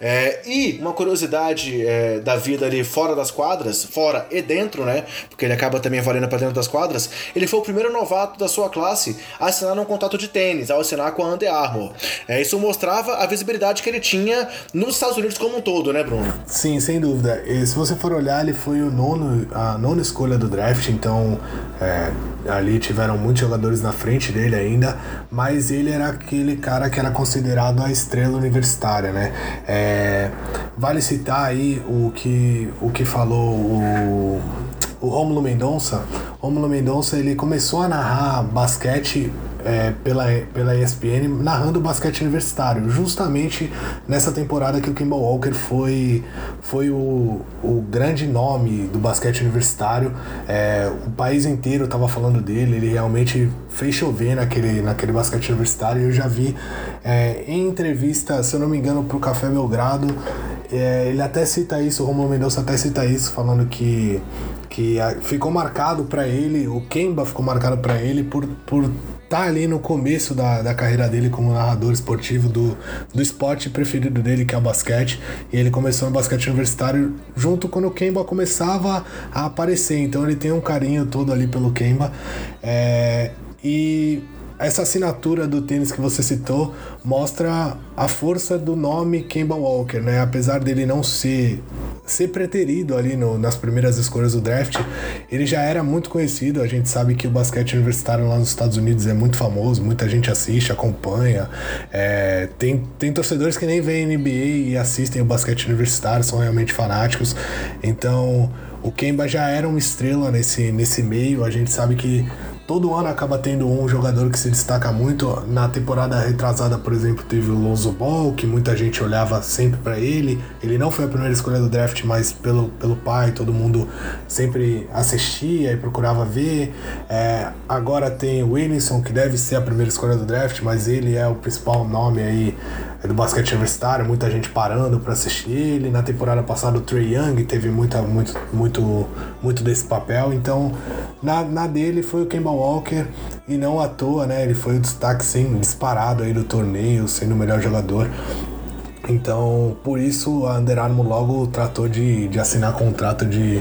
É, e uma curiosidade é, da vida ali fora das quadras, fora e dentro, né? Porque ele acaba também valendo para dentro das quadras. Ele foi o primeiro novato da sua classe a assinar um contrato de tênis, ao assinar com a Under Armour. É, isso mostrava a visibilidade que ele tinha nos Estados Unidos como um todo, né, Bruno? Sim, sem dúvida. E se você for olhar, ele foi o nono, a nona escolha do draft, então é, ali tiveram muitos jogadores na frente dele ainda, mas ele era aquele cara que era considerado a estrela universitária, né? É, vale citar aí o que, o que falou o, o Romulo Mendonça. Romulo Mendonça ele começou a narrar basquete é, pela, pela ESPN narrando o basquete universitário, justamente nessa temporada que o Kimball Walker foi, foi o, o grande nome do basquete universitário. É, o país inteiro estava falando dele, ele realmente fez chover naquele, naquele basquete universitário. Eu já vi é, em entrevista, se eu não me engano, para o Café Belgrado, é, ele até cita isso, o Romulo Mendonça até cita isso, falando que que ficou marcado para ele, o Kemba ficou marcado para ele por, por tá ali no começo da, da carreira dele como narrador esportivo do, do esporte preferido dele, que é o basquete. E ele começou no basquete universitário junto quando o Kemba começava a aparecer. Então ele tem um carinho todo ali pelo Kemba. É, e essa assinatura do tênis que você citou mostra a força do nome Kemba Walker, né? Apesar dele não ser ser preterido ali no, nas primeiras escolhas do draft, ele já era muito conhecido. A gente sabe que o basquete universitário lá nos Estados Unidos é muito famoso, muita gente assiste, acompanha. É, tem, tem torcedores que nem veem NBA e assistem o basquete universitário, são realmente fanáticos. Então, o Kemba já era uma estrela nesse, nesse meio. A gente sabe que todo ano acaba tendo um jogador que se destaca muito. Na temporada retrasada, por exemplo, teve o Lonzo Ball, que muita gente olhava sempre para ele. Ele não foi a primeira escolha do draft, mas pelo, pelo pai, todo mundo sempre assistia e procurava ver. É, agora tem o Williamson, que deve ser a primeira escolha do draft, mas ele é o principal nome aí do basquete universitário, muita gente parando para assistir ele. Na temporada passada o Trey Young teve muita, muito, muito, muito desse papel. Então, na, na dele foi o Kemba Walker e não à toa, né? Ele foi o destaque sem disparado aí do torneio, sendo o melhor jogador. Então, por isso a Under Armour logo tratou de, de assinar contrato de,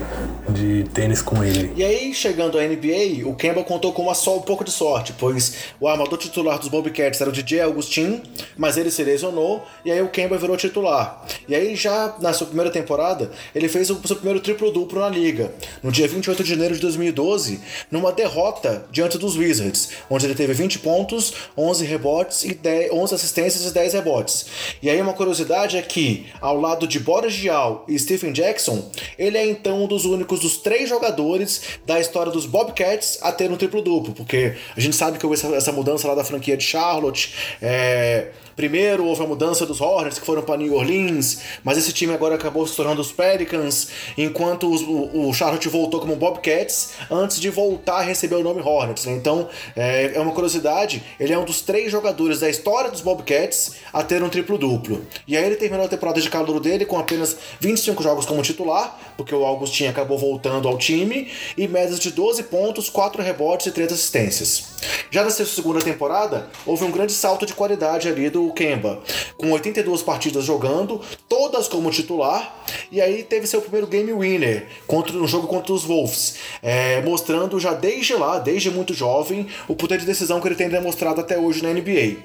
de tênis com ele. E aí, chegando à NBA, o Kemba contou com uma só um pouco de sorte, pois o armador titular dos Bobcats era o DJ Augustin, mas ele se lesionou e aí o Kemba virou titular. E aí, já na sua primeira temporada, ele fez o seu primeiro triplo-duplo na liga, no dia 28 de janeiro de 2012, numa derrota diante dos Wizards, onde ele teve 20 pontos, 11 rebotes e 10, 11 assistências e 10 rebotes. E aí, uma curiosidade é que, ao lado de Boris Diaw e Stephen Jackson, ele é então um dos únicos dos três jogadores da história dos Bobcats a ter um triplo-duplo, porque a gente sabe que houve essa, essa mudança lá da franquia de Charlotte, é, Primeiro houve a mudança dos Hornets que foram para New Orleans, mas esse time agora acabou se tornando os Pelicans, enquanto os, o, o, Charlotte voltou como Bobcats antes de voltar a receber o nome Hornets. Né? Então é, é, uma curiosidade, ele é um dos três jogadores da história dos Bobcats a ter um triplo-duplo. E aí ele terminou a temporada de calor dele com apenas 25 jogos como titular, porque o Augustin acabou voltando ao time, e médias de 12 pontos, 4 rebotes e 3 assistências. Já na sua segunda temporada, houve um grande salto de qualidade ali do do Kemba, com 82 partidas jogando, todas como titular, e aí teve seu primeiro game winner contra um jogo contra os Wolves, é, mostrando já desde lá, desde muito jovem, o poder de decisão que ele tem demonstrado até hoje na NBA.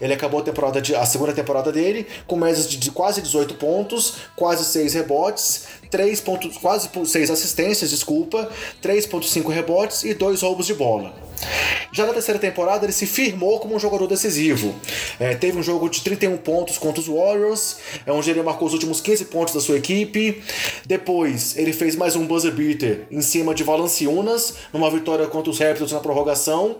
Ele acabou a, temporada de, a segunda temporada dele com médias de, de quase 18 pontos, quase 6 rebotes, 3 pontos, quase 6 assistências, desculpa, 3.5 rebotes e 2 roubos de bola. Já na terceira temporada, ele se firmou como um jogador decisivo. É, teve um jogo de 31 pontos contra os Warriors, é onde ele marcou os últimos 15 pontos da sua equipe. Depois, ele fez mais um buzzer beater em cima de Valanciunas, numa vitória contra os Raptors na prorrogação.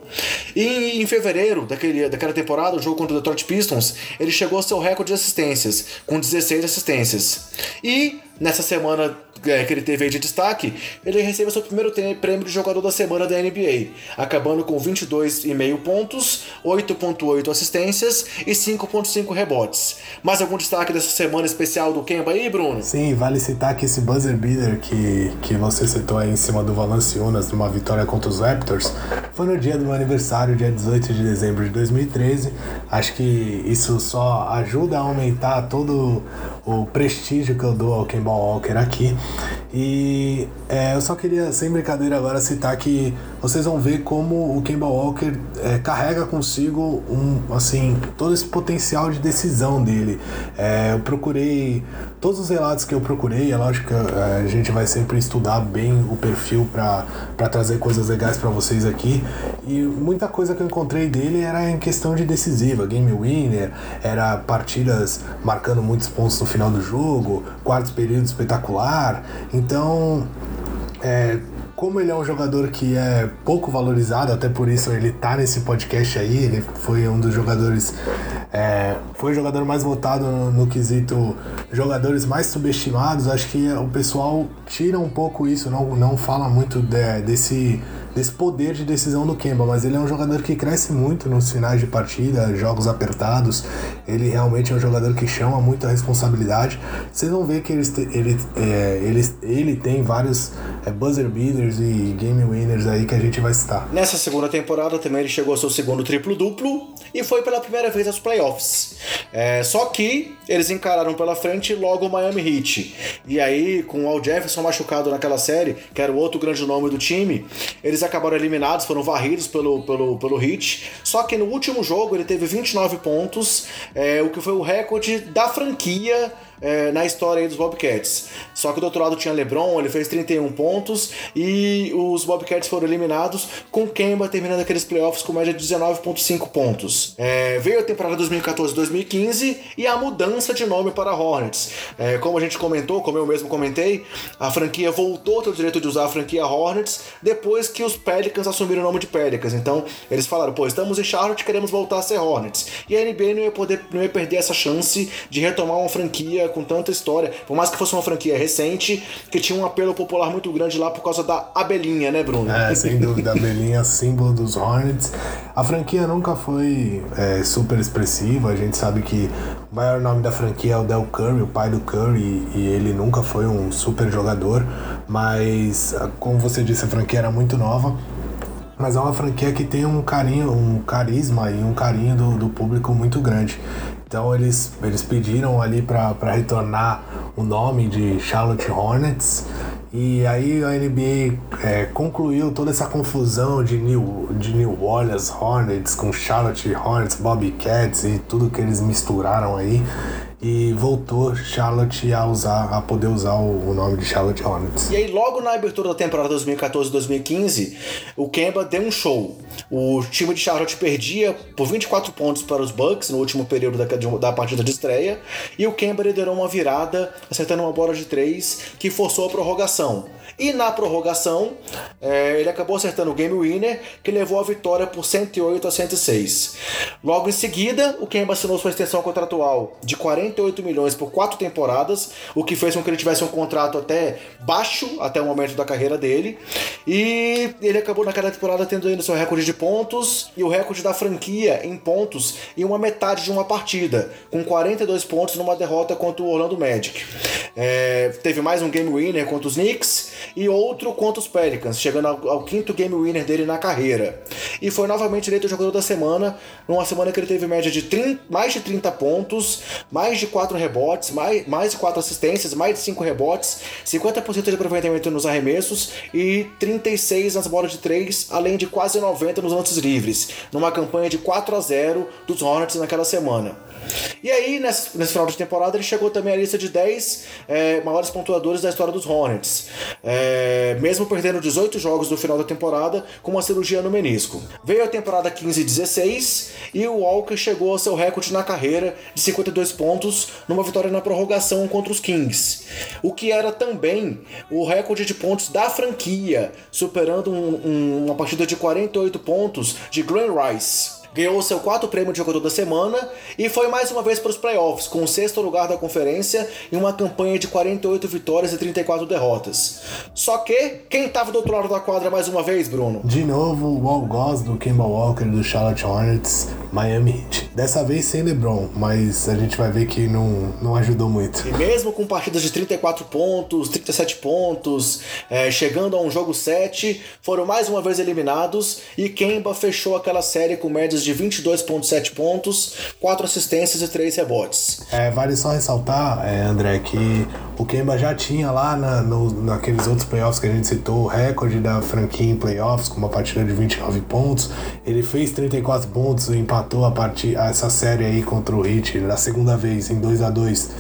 E em fevereiro daquele, daquela temporada, o jogo contra o Detroit Pistons, ele chegou ao seu recorde de assistências, com 16 assistências. E nessa semana é, que ele teve aí de destaque, ele recebeu seu primeiro prêmio de jogador da semana da NBA, acabando com 22,5 pontos, 8,8 assistências e 5,5 rebotes. Mais algum destaque dessa semana especial do Kemba aí, Bruno? Sim, vale citar que esse buzzer beater que, que você citou aí em cima do Valanciunas numa vitória contra os Raptors foi no dia do meu aniversário, dia 18 de dezembro de 2013. Acho que isso só ajuda a aumentar todo o prestígio que eu dou ao Kemba Walker aqui. E é, eu só queria, sem brincadeira agora, citar que vocês vão ver como o Kemba Walker é, carrega consigo um, assim, todo esse potencial de decisão dele. É, eu procurei todos os relatos que eu procurei, é lógico que é, a gente vai sempre estudar bem o perfil para trazer coisas legais para vocês aqui. E muita coisa que eu encontrei dele era em questão de decisiva, game winner, era partidas marcando muitos pontos no final do jogo, quarto período espetacular. Então, é, como ele é um jogador que é pouco valorizado, até por isso ele tá nesse podcast aí, ele foi um dos jogadores. É, foi o jogador mais votado no, no, quesito jogadores mais subestimados. Acho que o pessoal tira um pouco isso, não, não fala muito de, desse desse poder de decisão do Kemba, mas ele é um jogador que cresce muito nos finais de partida, jogos apertados. Ele realmente é um jogador que chama muita responsabilidade. Vocês vão ver que ele, ele, é, ele, ele tem vários é, buzzer beaters e game winners aí que a gente vai citar. Nessa segunda temporada também ele chegou ao seu segundo triplo-duplo e foi pela primeira vez aos playoffs. É, só que eles encararam pela frente logo o Miami Heat. E aí, com o Al Jefferson machucado naquela série, que era o outro grande nome do time, eles acabaram eliminados, foram varridos pelo, pelo, pelo Heat. Só que no último jogo ele teve 29 pontos, é, o que foi o recorde da franquia é, na história dos Bobcats. Só que do outro lado tinha LeBron, ele fez 31 pontos e os Bobcats foram eliminados, com Kemba terminando aqueles playoffs com média de 19,5 pontos. É, veio a temporada 2014-2015 e a mudança de nome para Hornets. É, como a gente comentou, como eu mesmo comentei, a franquia voltou a ter o direito de usar a franquia Hornets depois que os Pelicans assumiram o nome de Pelicans. Então eles falaram: pô, estamos em Charlotte, queremos voltar a ser Hornets. E a NBA não ia, poder, não ia perder essa chance de retomar uma franquia com tanta história, por mais que fosse uma franquia recente, que tinha um apelo popular muito grande lá por causa da abelhinha, né, Bruno? É, sem dúvida, a abelhinha, símbolo dos Hornets. A franquia nunca foi é, super expressiva, a gente sabe que o maior nome da franquia é o Del Curry, o pai do Curry, e ele nunca foi um super jogador, mas, como você disse, a franquia era muito nova mas é uma franquia que tem um carinho, um carisma e um carinho do, do público muito grande. Então eles, eles pediram ali para retornar o nome de Charlotte Hornets. E aí a NBA é, concluiu toda essa confusão de New, de New Orleans Hornets com Charlotte Hornets, Bobcats e tudo que eles misturaram aí e voltou Charlotte a usar a poder usar o, o, nome de Charlotte Hornets. E aí logo na abertura da temporada 2014-2015, o Kemba deu um show. O time de Charlotte perdia por 24 pontos para os Bucks no último período da, da partida de estreia e o Kemba liderou uma virada acertando uma bola de três que forçou a prorrogação. E na prorrogação, é, ele acabou acertando o game winner, que levou a vitória por 108 a 106. Logo em seguida, o Kemba assinou sua extensão contratual de 48 milhões por quatro temporadas, o que fez com que ele tivesse um contrato até baixo, até o momento da carreira dele. E ele acabou naquela temporada tendo ainda seu recorde de pontos e o recorde da franquia em pontos em uma metade de uma partida, com 42 pontos numa derrota contra o Orlando Magic. É, teve mais um game winner contra os Knicks e outro contra os Pelicans, chegando ao, ao, quinto game winner dele na carreira. E foi novamente eleito o jogador da semana, numa semana que ele teve média de 30, mais de 30 pontos, mais de 4 rebotes, mais, mais de 4 assistências, mais de 5 rebotes, 50% de aproveitamento nos arremessos e 36 nas bolas de 3, além de quase 90 nos lances livres, numa campanha de 4 a 0 dos Hornets naquela semana. E aí, nesse, nesse, final de temporada, ele chegou também à lista de 10 é, maiores pontuadores da história dos Hornets, é, mesmo perdendo 18 jogos do final da temporada com uma cirurgia no menisco. Veio a temporada 15 e 16 e o Walker chegou ao seu recorde na carreira de 52 pontos numa vitória na prorrogação contra os Kings, o que era também o recorde de pontos da franquia, superando um, um, uma partida de 48 pontos de Glenn Rice ganhou seu quarto prêmio de jogador da semana e foi mais uma vez para os playoffs, com o sexto lugar da conferência e uma campanha de 48 vitórias e 34 derrotas. Só que, quem estava do outro lado da quadra mais uma vez, Bruno? De novo, o algoz do Kemba Walker do Charlotte Hornets, Miami Heat. Dessa vez sem LeBron, mas a gente vai ver que não, não ajudou muito. E mesmo com partidas de 34 pontos, 37 pontos, é, chegando a um jogo 7, foram mais uma vez eliminados e Kemba fechou aquela série com médias de 22,7 pontos, 4 assistências e 3 rebotes. É, vale só ressaltar, é, André, que o Kemba já tinha lá na, no, naqueles outros playoffs que a gente citou o recorde da franquia em playoffs com uma partida de 29 pontos. Ele fez 34 pontos e empatou a partir essa série aí contra o Heat na segunda vez em 2 a 2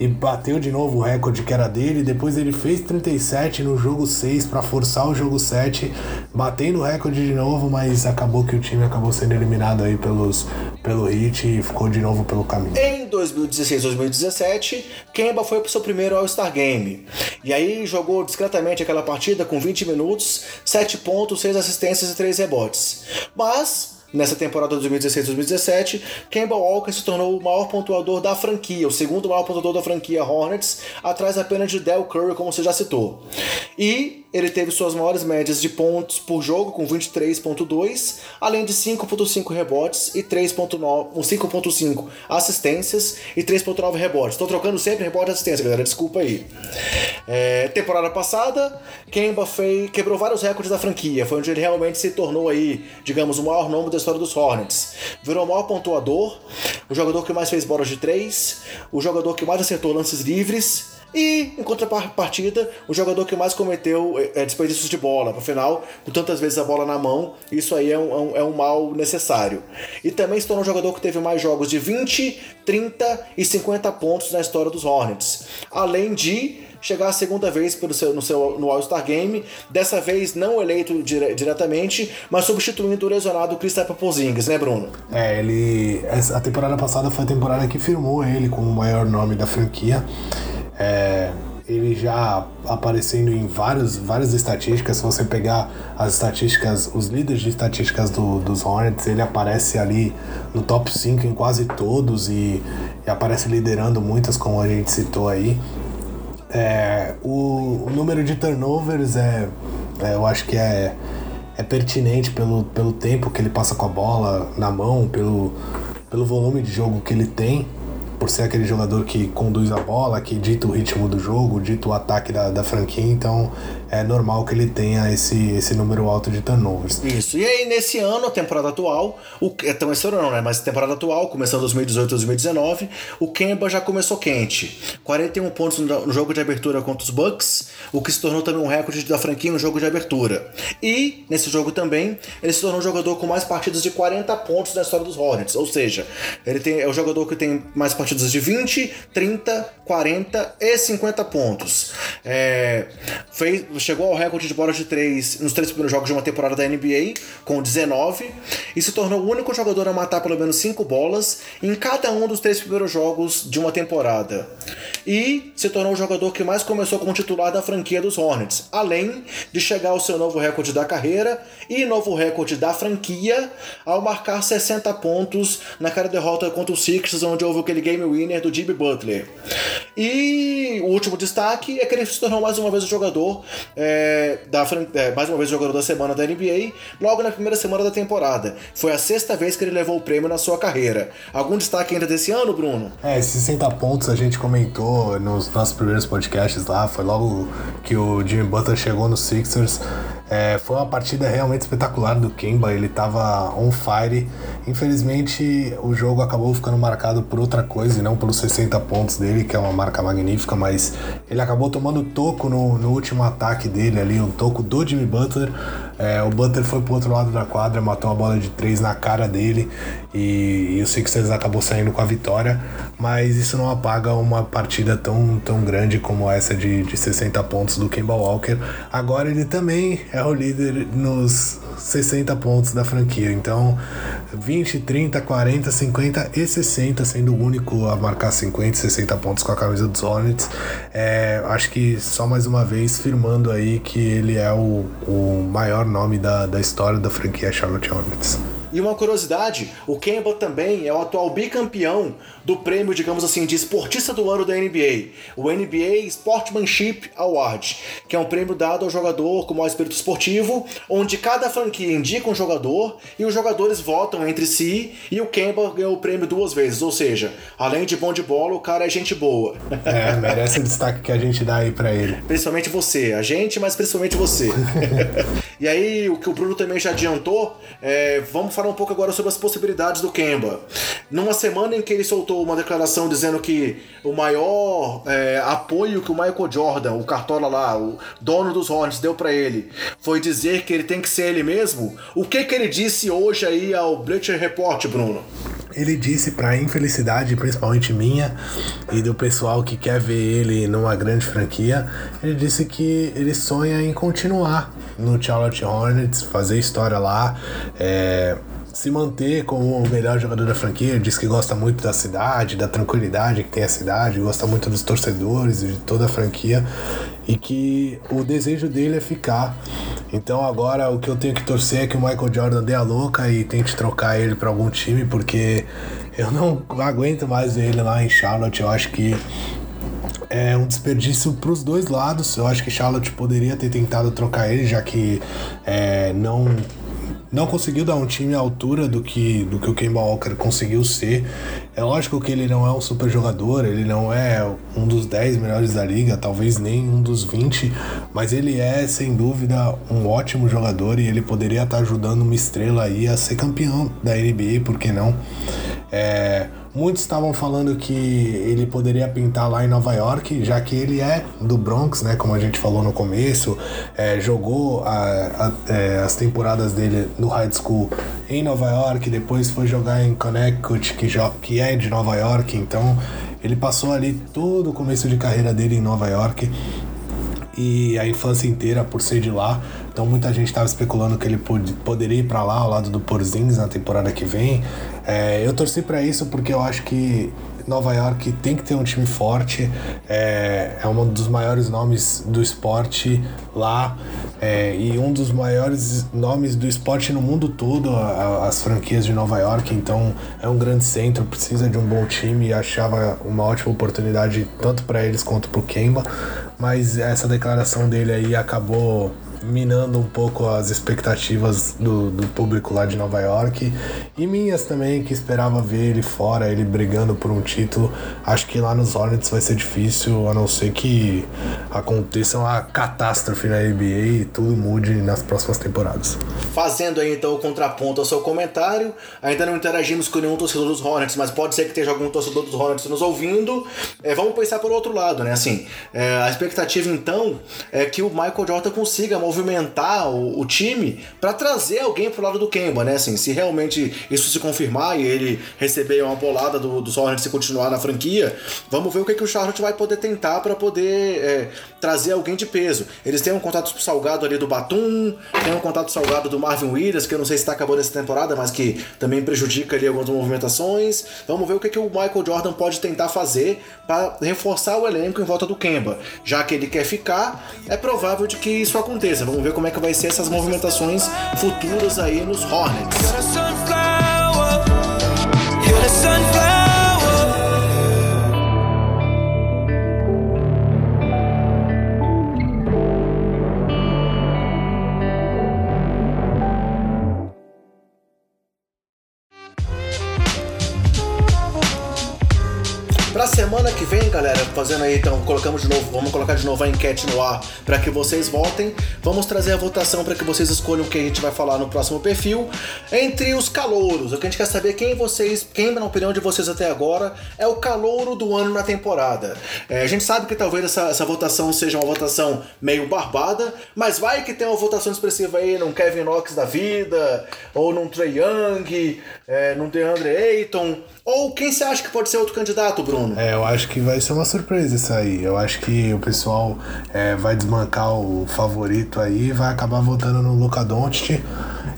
e bateu de novo o recorde que era dele. Depois ele fez 37 no jogo 6 para forçar o jogo 7, batendo o recorde de novo, mas acabou que o time acabou sendo eliminado aí pelos, pelo Hit e ficou de novo pelo caminho. Em 2016-2017, Kemba foi pro seu primeiro All-Star Game. E aí jogou discretamente aquela partida com 20 minutos, 7 pontos, 6 assistências e 3 rebotes. Mas Nessa temporada 2016-2017, Kemba Walker se tornou o maior pontuador da franquia, o segundo maior pontuador da franquia Hornets, atrás apenas de Del Curry, como você já citou. E ele teve suas maiores médias de pontos por jogo, com 23,2, além de 5,5 rebotes e 5,5 assistências e 3,9 rebotes. Estou trocando sempre rebote e assistência, galera, desculpa aí. É, temporada passada, Kemba fez, quebrou vários recordes da franquia, foi onde ele realmente se tornou aí, digamos, o maior nome da história dos Hornets. Virou o maior pontuador, o jogador que mais fez bolas de 3, o jogador que mais acertou lances livres e, em contrapartida, o jogador que mais cometeu é, desperdícios de bola. Afinal, com tantas vezes a bola na mão, isso aí é um, é um mal necessário. E também se tornou um jogador que teve mais jogos de 20, 30 e 50 pontos na história dos Hornets. Além de chegar a segunda vez pelo seu, no, seu, no All-Star Game, dessa vez não eleito dire, diretamente, mas substituindo o lesionado Kristaps Porzingis, né, Bruno? É, ele... A temporada passada foi a temporada que firmou ele como o maior nome da franquia. É, ele já aparecendo em vários, várias estatísticas. Se você pegar as estatísticas, os líderes de estatísticas do, dos Hornets, ele aparece ali no top 5 em quase todos e, e aparece liderando muitas, como a gente citou aí. É, o, o, número de turnovers é, é, eu acho que é, é pertinente pelo, pelo tempo que ele passa com a bola na mão, pelo, pelo volume de jogo que ele tem por ser aquele jogador que conduz a bola, que dita o ritmo do jogo, dita o ataque da, da franquia, então é normal que ele tenha esse, esse número alto de turnovers. Isso. E aí, nesse ano, a temporada atual, o, então esse ano não, né? Mas temporada atual, começando 2018 2019, o Kemba já começou quente. 41 pontos no, jogo de abertura contra os Bucks, o que se tornou também um recorde da franquia no jogo de abertura. E, nesse jogo também, ele se tornou um jogador com mais partidas de 40 pontos na história dos Hornets. Ou seja, ele tem, é o jogador que tem mais partidas de 20, 30, 40 e 50 pontos. É, fez, chegou ao recorde de bolas de 3 nos três primeiros jogos de uma temporada da NBA, com 19, e se tornou o único jogador a matar pelo menos 5 bolas em cada um dos três primeiros jogos de uma temporada. E se tornou o jogador que mais começou como titular da franquia dos Hornets, além de chegar ao seu novo recorde da carreira e novo recorde da franquia ao marcar 60 pontos naquela derrota contra os Sixers, onde houve aquele game winner do Jimmy Butler. E o último destaque é que ele se tornou mais uma vez o jogador é, da, é, mais uma vez jogador da semana da NBA, logo na primeira semana da temporada. Foi a sexta vez que ele levou o prêmio na sua carreira. Algum destaque ainda desse ano, Bruno? É, 60 pontos a gente comentou nos nossos primeiros podcasts lá, foi logo que o Jimmy Butler chegou no Sixers. É, foi uma partida realmente espetacular do Kemba, ele estava on fire. Infelizmente, o jogo acabou ficando marcado por outra coisa e não pelos 60 pontos dele, que é uma marca magnífica, mas ele acabou tomando toco no, no último ataque dele ali, um toco do Jimmy Butler. É, o Butler foi pro outro lado da quadra, matou a bola de três na cara dele e, e o Sixers acabou saindo com a vitória, mas isso não apaga uma partida tão, tão grande como essa de, de 60 pontos do Kemba Walker. Agora ele também é o líder nos 60 pontos da franquia, então 20, 30, 40, 50 e 60, sendo o único a marcar 50, 60 pontos com a camisa dos Hornets. É, acho que só mais uma vez firmando aí que ele é o, o maior nome da, da história da franquia Charlotte Hornets. E uma curiosidade, o Campbell também é o atual bicampeão do prêmio, digamos assim, de esportista do ano da NBA, o NBA Sportsmanship Award, que é um prêmio dado ao jogador com maior espírito esportivo, onde cada franquia indica um jogador e os jogadores votam entre si e o Campbell ganhou o prêmio duas vezes, ou seja, além de bom de bola, o cara é gente boa. É, merece o destaque que a gente dá aí para ele. Principalmente você, a gente, mas principalmente você. e aí, o que o Bruno também já adiantou, é, vamos falar um pouco agora sobre as possibilidades do Kemba. Numa semana em que ele soltou uma declaração dizendo que o maior é, apoio que o Michael Jordan, o cartola lá, o dono dos Hornets, deu para ele, foi dizer que ele tem que ser ele mesmo, o que que ele disse hoje aí ao Bleacher Report, Bruno? ele disse para infelicidade, principalmente minha e do pessoal que quer ver ele numa grande franquia, ele disse que ele sonha em continuar no Charlotte Hornets, fazer história lá, é, se manter como o melhor jogador da franquia. Diz que gosta muito da cidade, da tranquilidade que tem a cidade, gosta muito dos torcedores e de toda a franquia e que o desejo dele é ficar. Então agora o que eu tenho que torcer é que o Michael Jordan dê a louca e tente trocar ele para algum time, porque eu não aguento mais ver ele lá em Charlotte. Eu acho que é um desperdício para os dois lados. Eu acho que Charlotte poderia ter tentado trocar ele, já que é, não não conseguiu dar um time à altura do que, do que o Kemba Walker conseguiu ser. É lógico que ele não é um super jogador, ele não é um dos 10 melhores da liga, talvez nem um dos 20, mas ele é sem dúvida um ótimo jogador e ele poderia estar ajudando uma estrela aí a ser campeão da NBA, por que não? É, Muitos estavam falando que ele poderia pintar lá em Nova York, já que ele é do Bronx, né? Como a gente falou no começo, é, jogou a, a, é, as temporadas dele no high school em Nova York, depois foi jogar em Connecticut, que, que é de Nova York, então ele passou ali todo o começo de carreira dele em Nova York e a infância inteira por ser de lá. Então muita gente estava especulando que ele pod poderia ir para lá ao lado do Porzingis na temporada que vem. É, eu torci para isso porque eu acho que Nova York tem que ter um time forte, é, é um dos maiores nomes do esporte lá é, e um dos maiores nomes do esporte no mundo todo, a, as franquias de Nova York. Então é um grande centro, precisa de um bom time e achava uma ótima oportunidade tanto para eles quanto para o Kemba. Mas essa declaração dele aí acabou minando um pouco as expectativas do, do público lá de Nova York e minhas também, que esperava ver ele fora, ele brigando por um título. Acho que lá nos Hornets vai ser difícil, a não ser que aconteça uma catástrofe na NBA e tudo mude nas próximas temporadas. Fazendo aí então o contraponto ao seu comentário, ainda não interagimos com nenhum torcedor dos Hornets, mas pode ser que esteja algum torcedor dos Hornets nos ouvindo. É, vamos pensar pelo outro lado, né? Assim, é, a expectativa então é que o Michael Jordan consiga movimentar o, o time para trazer alguém pro lado do Kemba, né? Assim, se realmente isso se confirmar e ele receber uma bolada do, dos Hornets e continuar na franquia, vamos ver o que, que o Charlotte vai poder tentar para poder é, trazer alguém de peso. Eles têm um contato salgado ali do Batum, tem um contato salgado do Marvin Williams, que eu não sei se está acabando essa temporada, mas que também prejudica ali algumas movimentações. Vamos ver o que, que o Michael Jordan pode tentar fazer para reforçar o elenco em volta do Kemba. Já que ele quer ficar, é provável de que isso aconteça. Vamos ver como é que vai ser essas movimentações futuras aí nos Hornets. Pra semana que vem, galera, fazendo aí, então, colocamos de novo, vamos colocar de novo a enquete no ar para que vocês votem. Vamos trazer a votação para que vocês escolham o que a gente vai falar no próximo perfil. Entre os calouros, o que a gente quer saber é quem vocês, quem, na opinião de vocês até agora, é o calouro do ano na temporada. É, a gente sabe que talvez essa, essa votação seja uma votação meio barbada, mas vai que tem uma votação expressiva aí num Kevin Knox da vida, ou num Trey Young, é, num DeAndre Ayton. Ou quem você acha que pode ser outro candidato, Bruno? É, eu acho que vai ser uma surpresa isso aí. Eu acho que o pessoal é, vai desmancar o favorito aí vai acabar votando no Luca Doncic.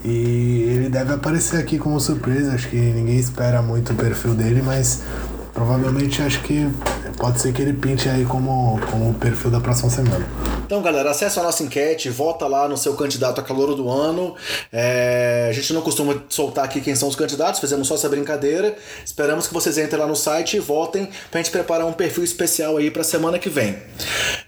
E ele deve aparecer aqui como surpresa. Acho que ninguém espera muito o perfil dele, mas provavelmente acho que pode ser que ele pinte aí como, como o perfil da próxima semana. Então, galera, acessa a nossa enquete, vota lá no seu candidato a calor do ano. É, a gente não costuma soltar aqui quem são os candidatos, fizemos só essa brincadeira. Esperamos que vocês entrem lá no site e votem pra gente preparar um perfil especial aí pra semana que vem.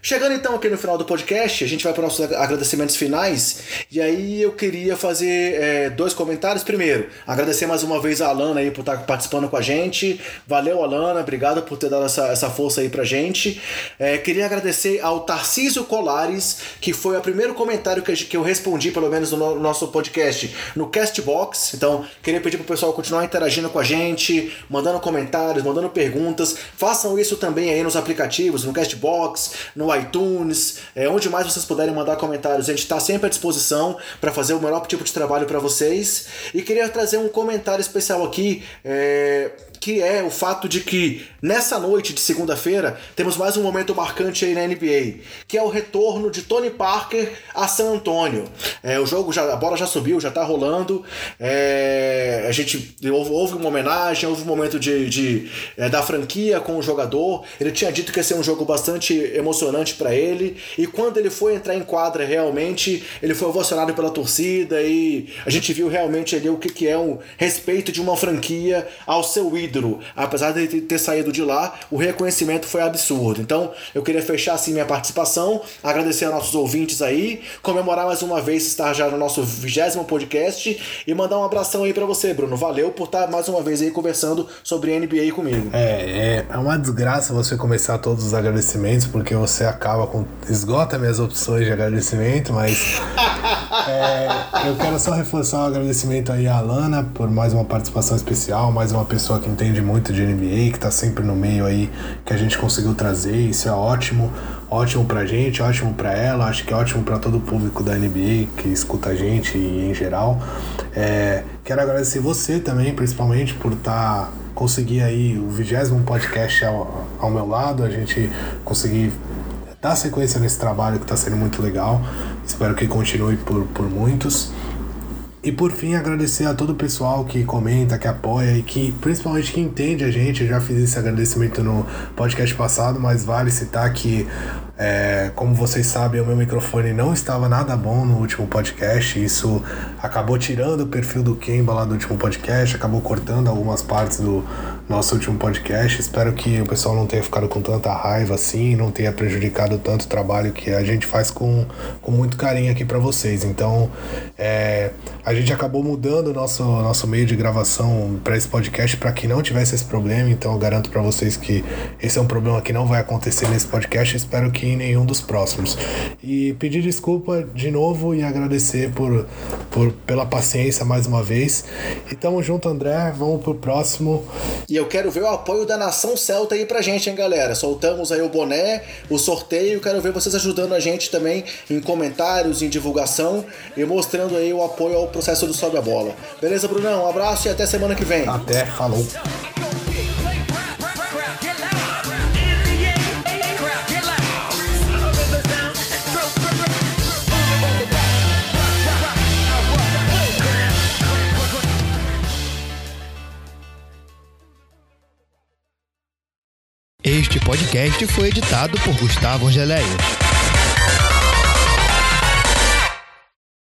Chegando então aqui no final do podcast, a gente vai para nossos agradecimentos finais. E aí eu queria fazer é, dois comentários. Primeiro, agradecer mais uma vez a Alana aí por estar participando com a gente. Valeu, Alana, obrigado por ter dado essa, essa força aí pra gente. É, queria agradecer ao Tarcísio Colar Colares, que foi o primeiro comentário que, que eu respondi, pelo menos no nosso podcast, no Castbox. Então, queria pedir pro pessoal continuar interagindo com a gente, mandando comentários, mandando perguntas. Façam isso também aí nos aplicativos, no Castbox, no iTunes, é, onde mais vocês puderem mandar comentários. A gente está sempre à disposição para fazer o melhor tipo de trabalho para vocês. E queria trazer um comentário especial aqui. É, que é o fato de que nessa noite de segunda-feira temos mais um momento marcante aí na NBA, que é o retorno de Tony Parker a San Antonio. É, o jogo já, a bola já subiu, já tá rolando. É, a gente houve, houve, uma homenagem, houve um momento de, de é, da franquia com o jogador. Ele tinha dito que ia ser um jogo bastante emocionante para ele e quando ele foi entrar em quadra realmente ele foi ovacionado pela torcida e a gente viu realmente ali o que, que é um respeito de uma franquia ao seu ídolo apesar de ter saído de lá, o reconhecimento foi absurdo. Então, eu queria fechar assim minha participação, agradecer a nossos ouvintes aí, comemorar mais uma vez estar já no nosso vigésimo podcast e mandar um abração aí para você, Bruno. Valeu por estar mais uma vez aí conversando sobre NBA comigo. É, é, é uma desgraça você começar todos os agradecimentos, porque você acaba com. esgota minhas opções de agradecimento, mas. é, eu quero só reforçar o agradecimento aí à Alana por mais uma participação especial, mais uma pessoa que entende muito de NBA, que tá sempre no meio aí, que a gente conseguiu trazer, isso é ótimo, ótimo pra gente, ótimo pra ela, acho que é ótimo pra todo o público da NBA que escuta a gente e em geral. É, quero agradecer você também, principalmente, por estar. Tá, conseguir aí o vigésimo podcast ao, ao meu lado, a gente conseguir dar sequência nesse trabalho que está sendo muito legal. Espero que continue por, por muitos. E por fim, agradecer a todo o pessoal que comenta, que apoia e que principalmente que entende a gente. Eu já fiz esse agradecimento no podcast passado, mas vale citar que é, como vocês sabem, o meu microfone não estava nada bom no último podcast. Isso acabou tirando o perfil do Kemba lá do último podcast, acabou cortando algumas partes do nosso último podcast. Espero que o pessoal não tenha ficado com tanta raiva assim, não tenha prejudicado tanto o trabalho que a gente faz com, com muito carinho aqui para vocês. Então, é, a gente acabou mudando o nosso, nosso meio de gravação para esse podcast para que não tivesse esse problema. Então, eu garanto para vocês que esse é um problema que não vai acontecer nesse podcast. Espero que em nenhum dos próximos. E pedir desculpa de novo e agradecer por, por, pela paciência mais uma vez. E tamo junto, André. Vamos pro próximo. E eu quero ver o apoio da nação celta aí pra gente, hein, galera? Soltamos aí o boné, o sorteio. Quero ver vocês ajudando a gente também em comentários, em divulgação e mostrando aí o apoio ao processo do Sobe a Bola. Beleza, Brunão? Um abraço e até semana que vem. Até, falou. Este podcast foi editado por Gustavo Angeléia.